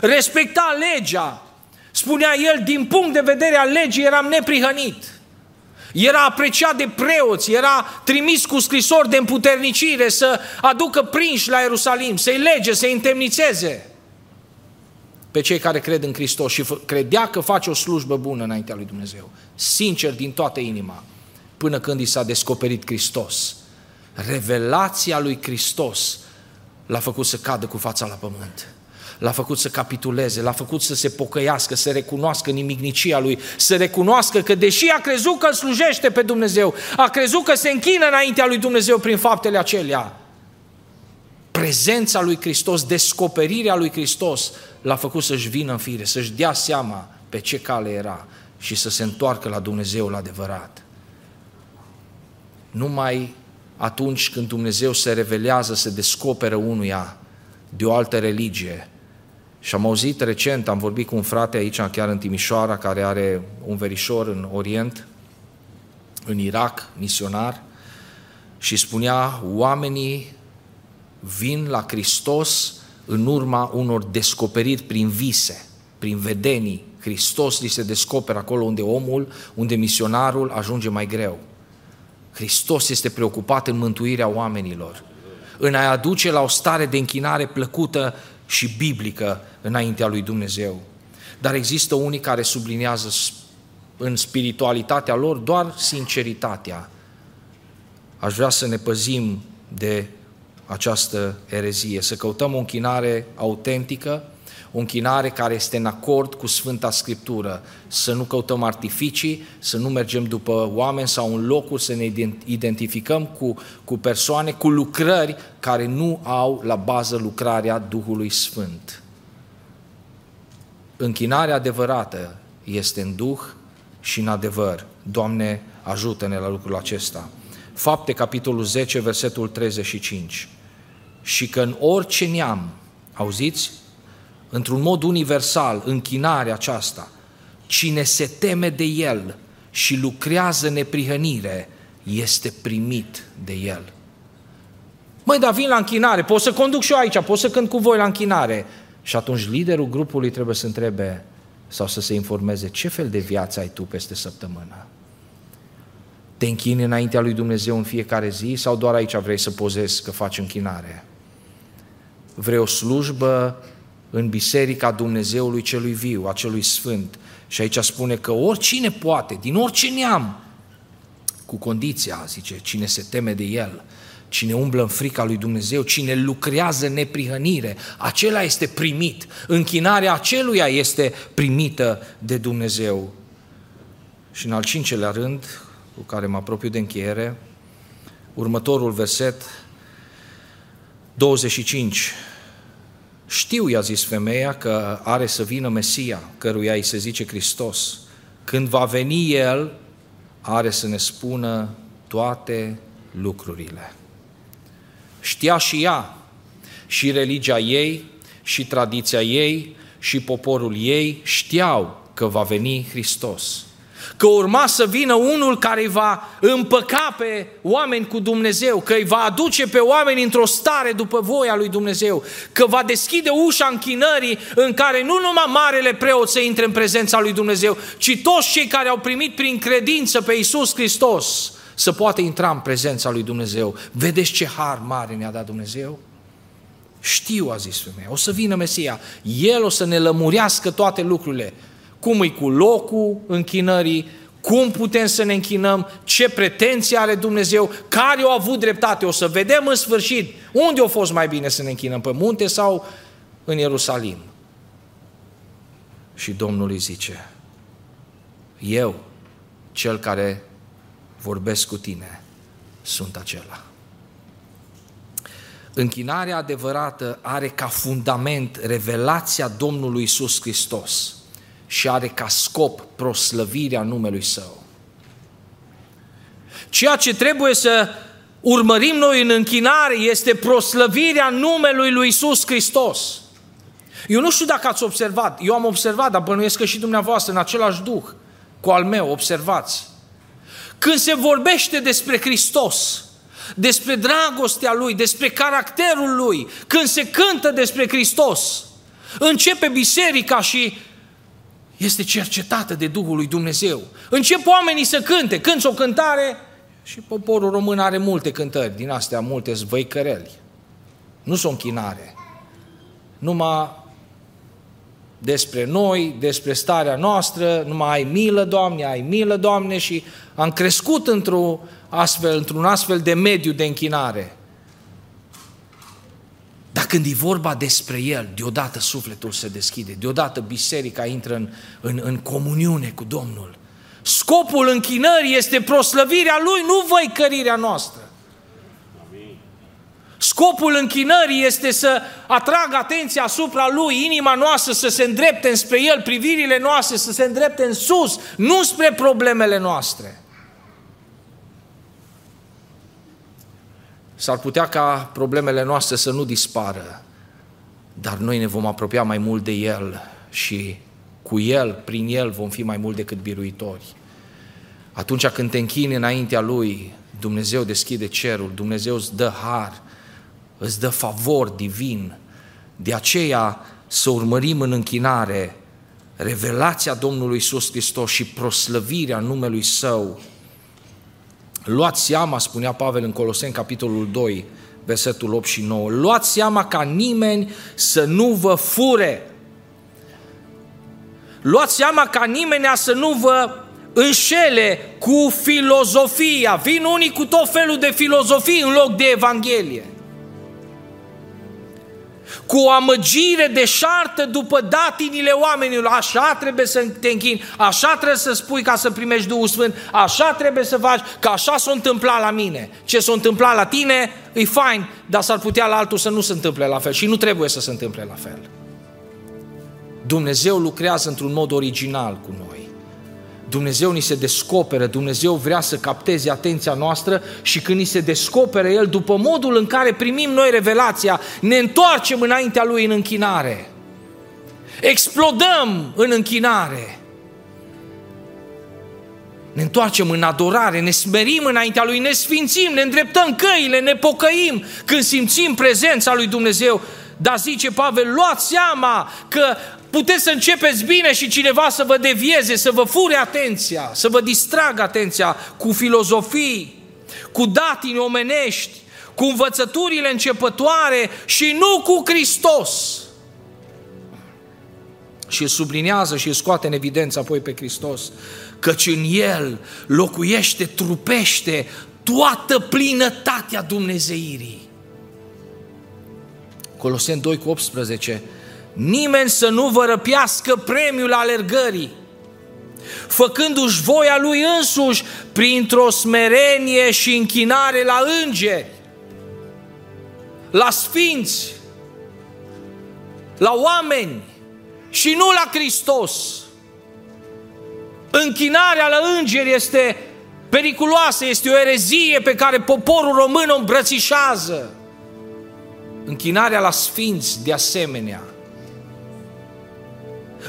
Respecta legea. Spunea el, din punct de vedere al legii eram neprihănit. Era apreciat de preoți, era trimis cu scrisori de împuternicire să aducă prinși la Ierusalim, să-i lege, să-i întemnițeze pe cei care cred în Hristos și credea că face o slujbă bună înaintea lui Dumnezeu, sincer din toată inima, până când i s-a descoperit Hristos. Revelația lui Hristos l-a făcut să cadă cu fața la pământ l-a făcut să capituleze, l-a făcut să se pocăiască, să recunoască nimicnicia lui, să recunoască că deși a crezut că îl slujește pe Dumnezeu, a crezut că se închină înaintea lui Dumnezeu prin faptele acelea, prezența lui Hristos, descoperirea lui Hristos l-a făcut să-și vină în fire, să-și dea seama pe ce cale era și să se întoarcă la Dumnezeu la adevărat. Numai atunci când Dumnezeu se revelează, se descoperă unuia de o altă religie, și am auzit recent, am vorbit cu un frate aici, chiar în Timișoara, care are un verișor în Orient, în Irak, misionar, și spunea, oamenii vin la Hristos în urma unor descoperiri prin vise, prin vedenii. Hristos li se descoperă acolo unde omul, unde misionarul ajunge mai greu. Hristos este preocupat în mântuirea oamenilor, în a aduce la o stare de închinare plăcută și biblică înaintea lui Dumnezeu. Dar există unii care sublinează în spiritualitatea lor doar sinceritatea. Aș vrea să ne păzim de această erezie, să căutăm o închinare autentică, o închinare care este în acord cu Sfânta Scriptură, să nu căutăm artificii, să nu mergem după oameni sau în locuri, să ne identificăm cu, cu persoane, cu lucrări care nu au la bază lucrarea Duhului Sfânt. Închinarea adevărată este în Duh și în adevăr. Doamne, ajută-ne la lucrul acesta. Fapte, capitolul 10, versetul 35. Și că în orice neam, auziți, într-un mod universal, închinarea aceasta, cine se teme de El și lucrează neprihănire, este primit de El. Măi, dar vin la închinare, pot să conduc și eu aici, pot să cânt cu voi la închinare. Și atunci liderul grupului trebuie să întrebe sau să se informeze ce fel de viață ai tu peste săptămână. Te închini înaintea lui Dumnezeu în fiecare zi sau doar aici vrei să pozezi că faci închinare? Vrei o slujbă în biserica Dumnezeului celui viu, a celui sfânt. Și aici spune că oricine poate, din orice neam, cu condiția, zice, cine se teme de el, cine umblă în frica lui Dumnezeu, cine lucrează neprihănire, acela este primit. Închinarea aceluia este primită de Dumnezeu. Și în al cincelea rând, cu care mă apropiu de încheiere, următorul verset, 25, știu, i-a zis femeia, că are să vină Mesia, căruia îi se zice Hristos. Când va veni El, are să ne spună toate lucrurile. știa și ea și religia ei, și tradiția ei, și poporul ei știau că va veni Hristos că urma să vină unul care îi va împăca pe oameni cu Dumnezeu, că îi va aduce pe oameni într-o stare după voia lui Dumnezeu, că va deschide ușa închinării în care nu numai marele preot să intre în prezența lui Dumnezeu, ci toți cei care au primit prin credință pe Iisus Hristos să poată intra în prezența lui Dumnezeu. Vedeți ce har mare ne-a dat Dumnezeu? Știu, a zis femeia, o să vină Mesia, El o să ne lămurească toate lucrurile cum e cu locul închinării, cum putem să ne închinăm, ce pretenții are Dumnezeu, care au avut dreptate. O să vedem în sfârșit unde a fost mai bine să ne închinăm, pe munte sau în Ierusalim. Și Domnul îi zice, eu, cel care vorbesc cu tine, sunt acela. Închinarea adevărată are ca fundament revelația Domnului Isus Hristos și are ca scop proslăvirea numelui Său. Ceea ce trebuie să urmărim noi în închinare este proslăvirea numelui lui Isus Hristos. Eu nu știu dacă ați observat, eu am observat, dar bănuiesc că și dumneavoastră în același duh cu al meu, observați. Când se vorbește despre Hristos, despre dragostea Lui, despre caracterul Lui, când se cântă despre Hristos, începe biserica și este cercetată de Duhul lui Dumnezeu. Încep oamenii să cânte, cânți o cântare și poporul român are multe cântări, din astea multe zvăicăreli. Nu sunt închinare. Numai despre noi, despre starea noastră, numai ai milă, Doamne, ai milă, Doamne, și am crescut într-un astfel, într-un astfel de mediu de închinare. Dar când e vorba despre El, deodată sufletul se deschide, deodată biserica intră în, în, în comuniune cu Domnul. Scopul închinării este proslăvirea Lui, nu văicărirea noastră. Scopul închinării este să atragă atenția asupra Lui, inima noastră să se îndrepte spre El, privirile noastre să se îndrepte în sus, nu spre problemele noastre. S-ar putea ca problemele noastre să nu dispară, dar noi ne vom apropia mai mult de El și cu El, prin El, vom fi mai mult decât biruitori. Atunci când te închini înaintea Lui, Dumnezeu deschide cerul, Dumnezeu îți dă har, îți dă favor divin. De aceea să urmărim în închinare revelația Domnului Iisus Hristos și proslăvirea numelui Său Luați seama, spunea Pavel în Coloseni, capitolul 2, versetul 8 și 9, luați seama ca nimeni să nu vă fure. Luați seama ca nimeni să nu vă înșele cu filozofia. Vin unii cu tot felul de filozofii în loc de Evanghelie cu o amăgire de șartă după datinile oamenilor. Așa trebuie să te închini, așa trebuie să spui ca să primești Duhul Sfânt, așa trebuie să faci, că așa s-a întâmplat la mine. Ce s-a întâmplat la tine e fain, dar s-ar putea la altul să nu se întâmple la fel și nu trebuie să se întâmple la fel. Dumnezeu lucrează într-un mod original cu noi. Dumnezeu ni se descoperă, Dumnezeu vrea să capteze atenția noastră și când ni se descoperă El, după modul în care primim noi revelația, ne întoarcem înaintea Lui în închinare. Explodăm în închinare. Ne întoarcem în adorare, ne smerim înaintea Lui, ne sfințim, ne îndreptăm căile, ne pocăim când simțim prezența Lui Dumnezeu. Dar zice Pavel, luați seama că puteți să începeți bine și cineva să vă devieze, să vă fure atenția, să vă distragă atenția cu filozofii, cu datini omenești, cu învățăturile începătoare și nu cu Hristos. Și îl sublinează și îl scoate în evidență apoi pe Hristos, căci în El locuiește, trupește toată plinătatea Dumnezeirii. Coloseni 2 cu 18, nimeni să nu vă răpiască premiul alergării, făcându-și voia lui însuși printr-o smerenie și închinare la îngeri, la sfinți, la oameni și nu la Hristos. Închinarea la îngeri este periculoasă, este o erezie pe care poporul român o îmbrățișează. Închinarea la sfinți de asemenea.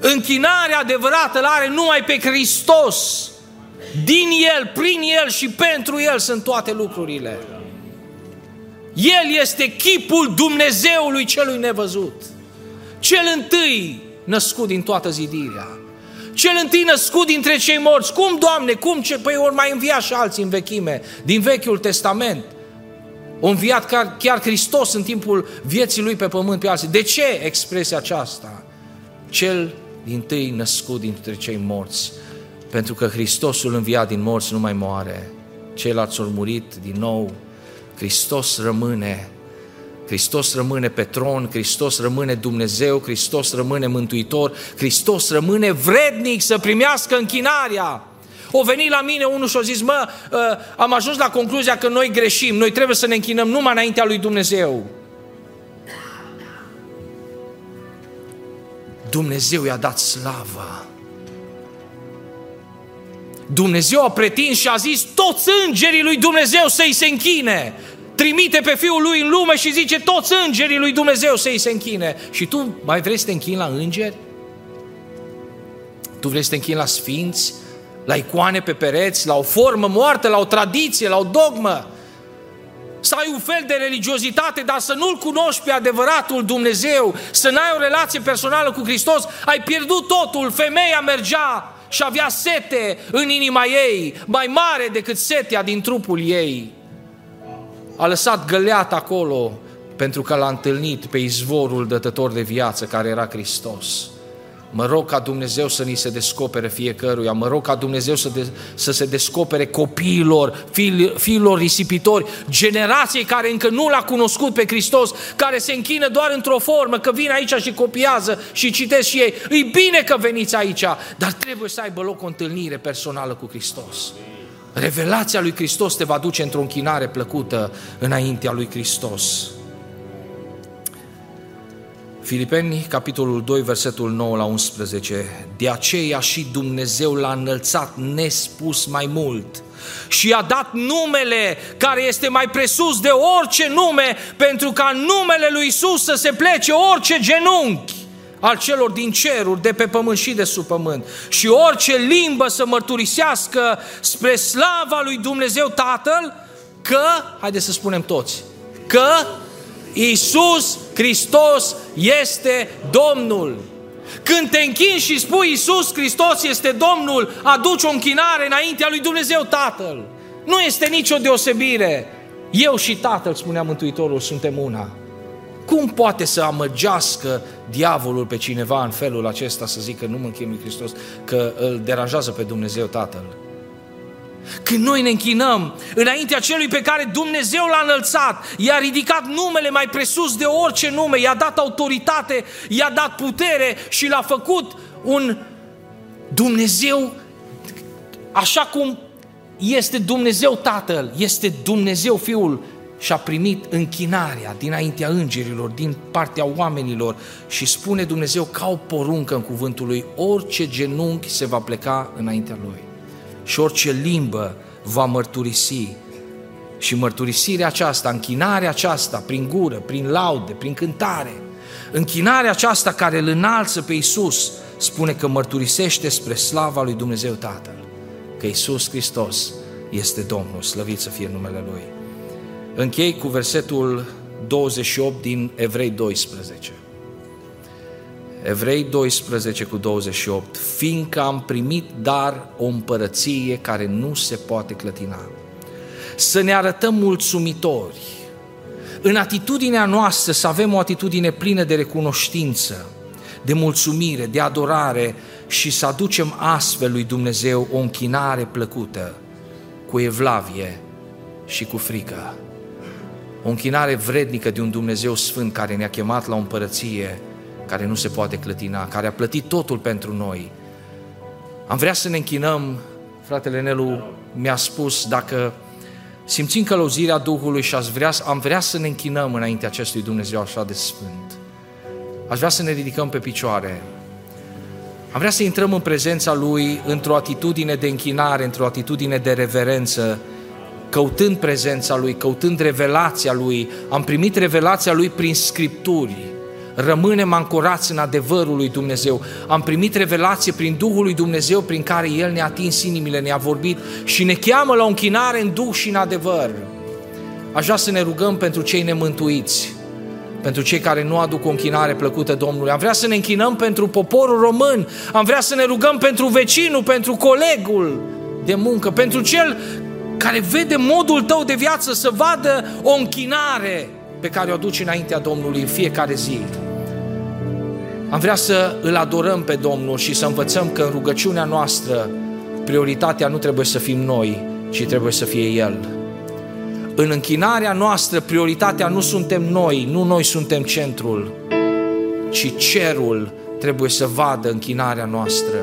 Închinarea adevărată îl are numai pe Hristos. Din El, prin El și pentru El sunt toate lucrurile. El este chipul Dumnezeului celui nevăzut. Cel întâi născut din toată zidirea. Cel întâi născut dintre cei morți. Cum, Doamne, cum? Ce? Păi ori mai învia și alții în vechime, din Vechiul Testament. O înviat chiar, chiar Hristos în timpul vieții Lui pe pământ pe alții. De ce expresia aceasta? Cel din tâi născut dintre cei morți. Pentru că Hristosul înviat din morți nu mai moare. Ceilalți au murit din nou. Hristos rămâne. Hristos rămâne pe tron, Hristos rămâne Dumnezeu, Hristos rămâne Mântuitor, Hristos rămâne vrednic să primească închinarea. O venit la mine unul și a zis, mă, ă, am ajuns la concluzia că noi greșim, noi trebuie să ne închinăm numai înaintea lui Dumnezeu. Dumnezeu i-a dat slava. Dumnezeu a pretins și a zis toți îngerii lui Dumnezeu să-i se închine. Trimite pe Fiul lui în lume și zice toți îngerii lui Dumnezeu să-i se închine. Și tu mai vrei să te închini la îngeri? Tu vrei să te închini la sfinți? La icoane pe pereți? La o formă moartă? La o tradiție? La o dogmă? să ai un fel de religiozitate, dar să nu-L cunoști pe adevăratul Dumnezeu, să n-ai o relație personală cu Hristos, ai pierdut totul. Femeia mergea și avea sete în inima ei, mai mare decât setea din trupul ei. A lăsat găleat acolo pentru că l-a întâlnit pe izvorul dătător de viață care era Hristos. Mă rog ca Dumnezeu să ni se descopere fiecăruia, mă rog ca Dumnezeu să, de, să se descopere copiilor, fiilor, fiilor risipitori, generației care încă nu l-a cunoscut pe Hristos, care se închină doar într-o formă, că vin aici și copiază și citesc și ei. E bine că veniți aici, dar trebuie să aibă loc o întâlnire personală cu Hristos. Revelația lui Hristos te va duce într-o închinare plăcută înaintea lui Hristos. Filipeni, capitolul 2, versetul 9 la 11. De aceea și Dumnezeu l-a înălțat nespus mai mult și i-a dat numele care este mai presus de orice nume, pentru ca numele lui Isus să se plece orice genunchi al celor din ceruri, de pe pământ și de sub pământ. Și orice limbă să mărturisească spre slava lui Dumnezeu Tatăl că, haideți să spunem toți, că Iisus Hristos este Domnul. Când te închini și spui Iisus Hristos este Domnul, aduci o închinare înaintea lui Dumnezeu Tatăl. Nu este nicio deosebire. Eu și Tatăl, spunea Mântuitorul, suntem una. Cum poate să amăgească diavolul pe cineva în felul acesta să zică nu mă închin lui Hristos, că îl deranjează pe Dumnezeu Tatăl? Când noi ne închinăm înaintea celui pe care Dumnezeu l-a înălțat, i-a ridicat numele mai presus de orice nume, i-a dat autoritate, i-a dat putere și l-a făcut un Dumnezeu așa cum este Dumnezeu Tatăl, este Dumnezeu Fiul și a primit închinarea dinaintea îngerilor, din partea oamenilor și spune Dumnezeu ca o poruncă în cuvântul lui, orice genunchi se va pleca înaintea lui și orice limbă va mărturisi. Și mărturisirea aceasta, închinarea aceasta, prin gură, prin laude, prin cântare, închinarea aceasta care îl înalță pe Iisus, spune că mărturisește spre slava lui Dumnezeu Tatăl, că Iisus Hristos este Domnul, slăvit să fie numele Lui. Închei cu versetul 28 din Evrei 12. Evrei 12 cu 28, fiindcă am primit dar o împărăție care nu se poate clătina. Să ne arătăm mulțumitori, în atitudinea noastră să avem o atitudine plină de recunoștință, de mulțumire, de adorare și să aducem astfel lui Dumnezeu o închinare plăcută, cu evlavie și cu frică. O închinare vrednică de un Dumnezeu Sfânt care ne-a chemat la o împărăție care nu se poate clătina, care a plătit totul pentru noi. Am vrea să ne închinăm, fratele Nelu mi-a spus, dacă simțim călăuzirea Duhului și aș vrea, am vrea să ne închinăm înainte acestui Dumnezeu așa de sfânt. Aș vrea să ne ridicăm pe picioare. Am vrea să intrăm în prezența Lui într-o atitudine de închinare, într-o atitudine de reverență, căutând prezența Lui, căutând revelația Lui. Am primit revelația Lui prin Scripturi. Rămânem ancorați în adevărul lui Dumnezeu. Am primit revelație prin Duhul lui Dumnezeu prin care El ne-a atins inimile, ne-a vorbit și ne cheamă la o închinare în Duh și în adevăr. Aș vrea să ne rugăm pentru cei nemântuiți, pentru cei care nu aduc o închinare plăcută Domnului. Am vrea să ne închinăm pentru poporul român, am vrea să ne rugăm pentru vecinul, pentru colegul de muncă, pentru cel care vede modul tău de viață, să vadă o închinare pe care o aduci înaintea Domnului în fiecare zi. Am vrea să îl adorăm pe Domnul și să învățăm că în rugăciunea noastră prioritatea nu trebuie să fim noi, ci trebuie să fie El. În închinarea noastră, prioritatea nu suntem noi, nu noi suntem centrul, ci cerul trebuie să vadă închinarea noastră.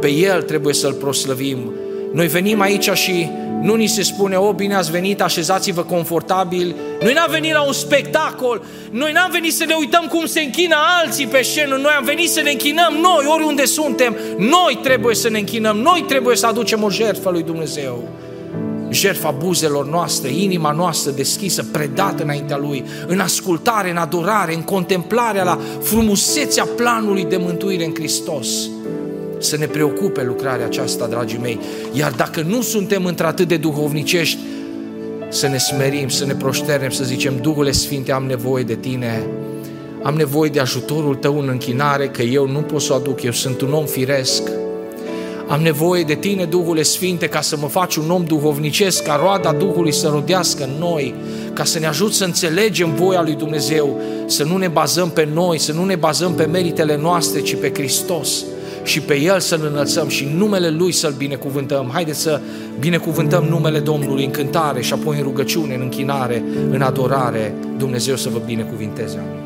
Pe El trebuie să-L proslăvim. Noi venim aici și nu ni se spune, o, bine ați venit, așezați-vă confortabil. Noi n-am venit la un spectacol, noi n-am venit să ne uităm cum se închină alții pe scenă, noi am venit să ne închinăm noi, oriunde suntem. Noi trebuie să ne închinăm, noi trebuie să aducem o jertfă lui Dumnezeu jertfa buzelor noastre, inima noastră deschisă, predată înaintea Lui, în ascultare, în adorare, în contemplarea la frumusețea planului de mântuire în Hristos. Să ne preocupe lucrarea aceasta, dragii mei. Iar dacă nu suntem într-atât de duhovnicești, să ne smerim, să ne proșternem, să zicem, Duhule Sfinte, am nevoie de Tine, am nevoie de ajutorul Tău în închinare, că eu nu pot să o aduc, eu sunt un om firesc, am nevoie de Tine, Duhule Sfinte, ca să mă faci un om duhovnicesc, ca roada Duhului să rodească în noi, ca să ne ajut să înțelegem voia lui Dumnezeu, să nu ne bazăm pe noi, să nu ne bazăm pe meritele noastre, ci pe Hristos și pe El să-L înălțăm și în numele Lui să-L binecuvântăm. Haideți să binecuvântăm numele Domnului în cântare și apoi în rugăciune, în închinare, în adorare. Dumnezeu să vă binecuvinteze. Amin.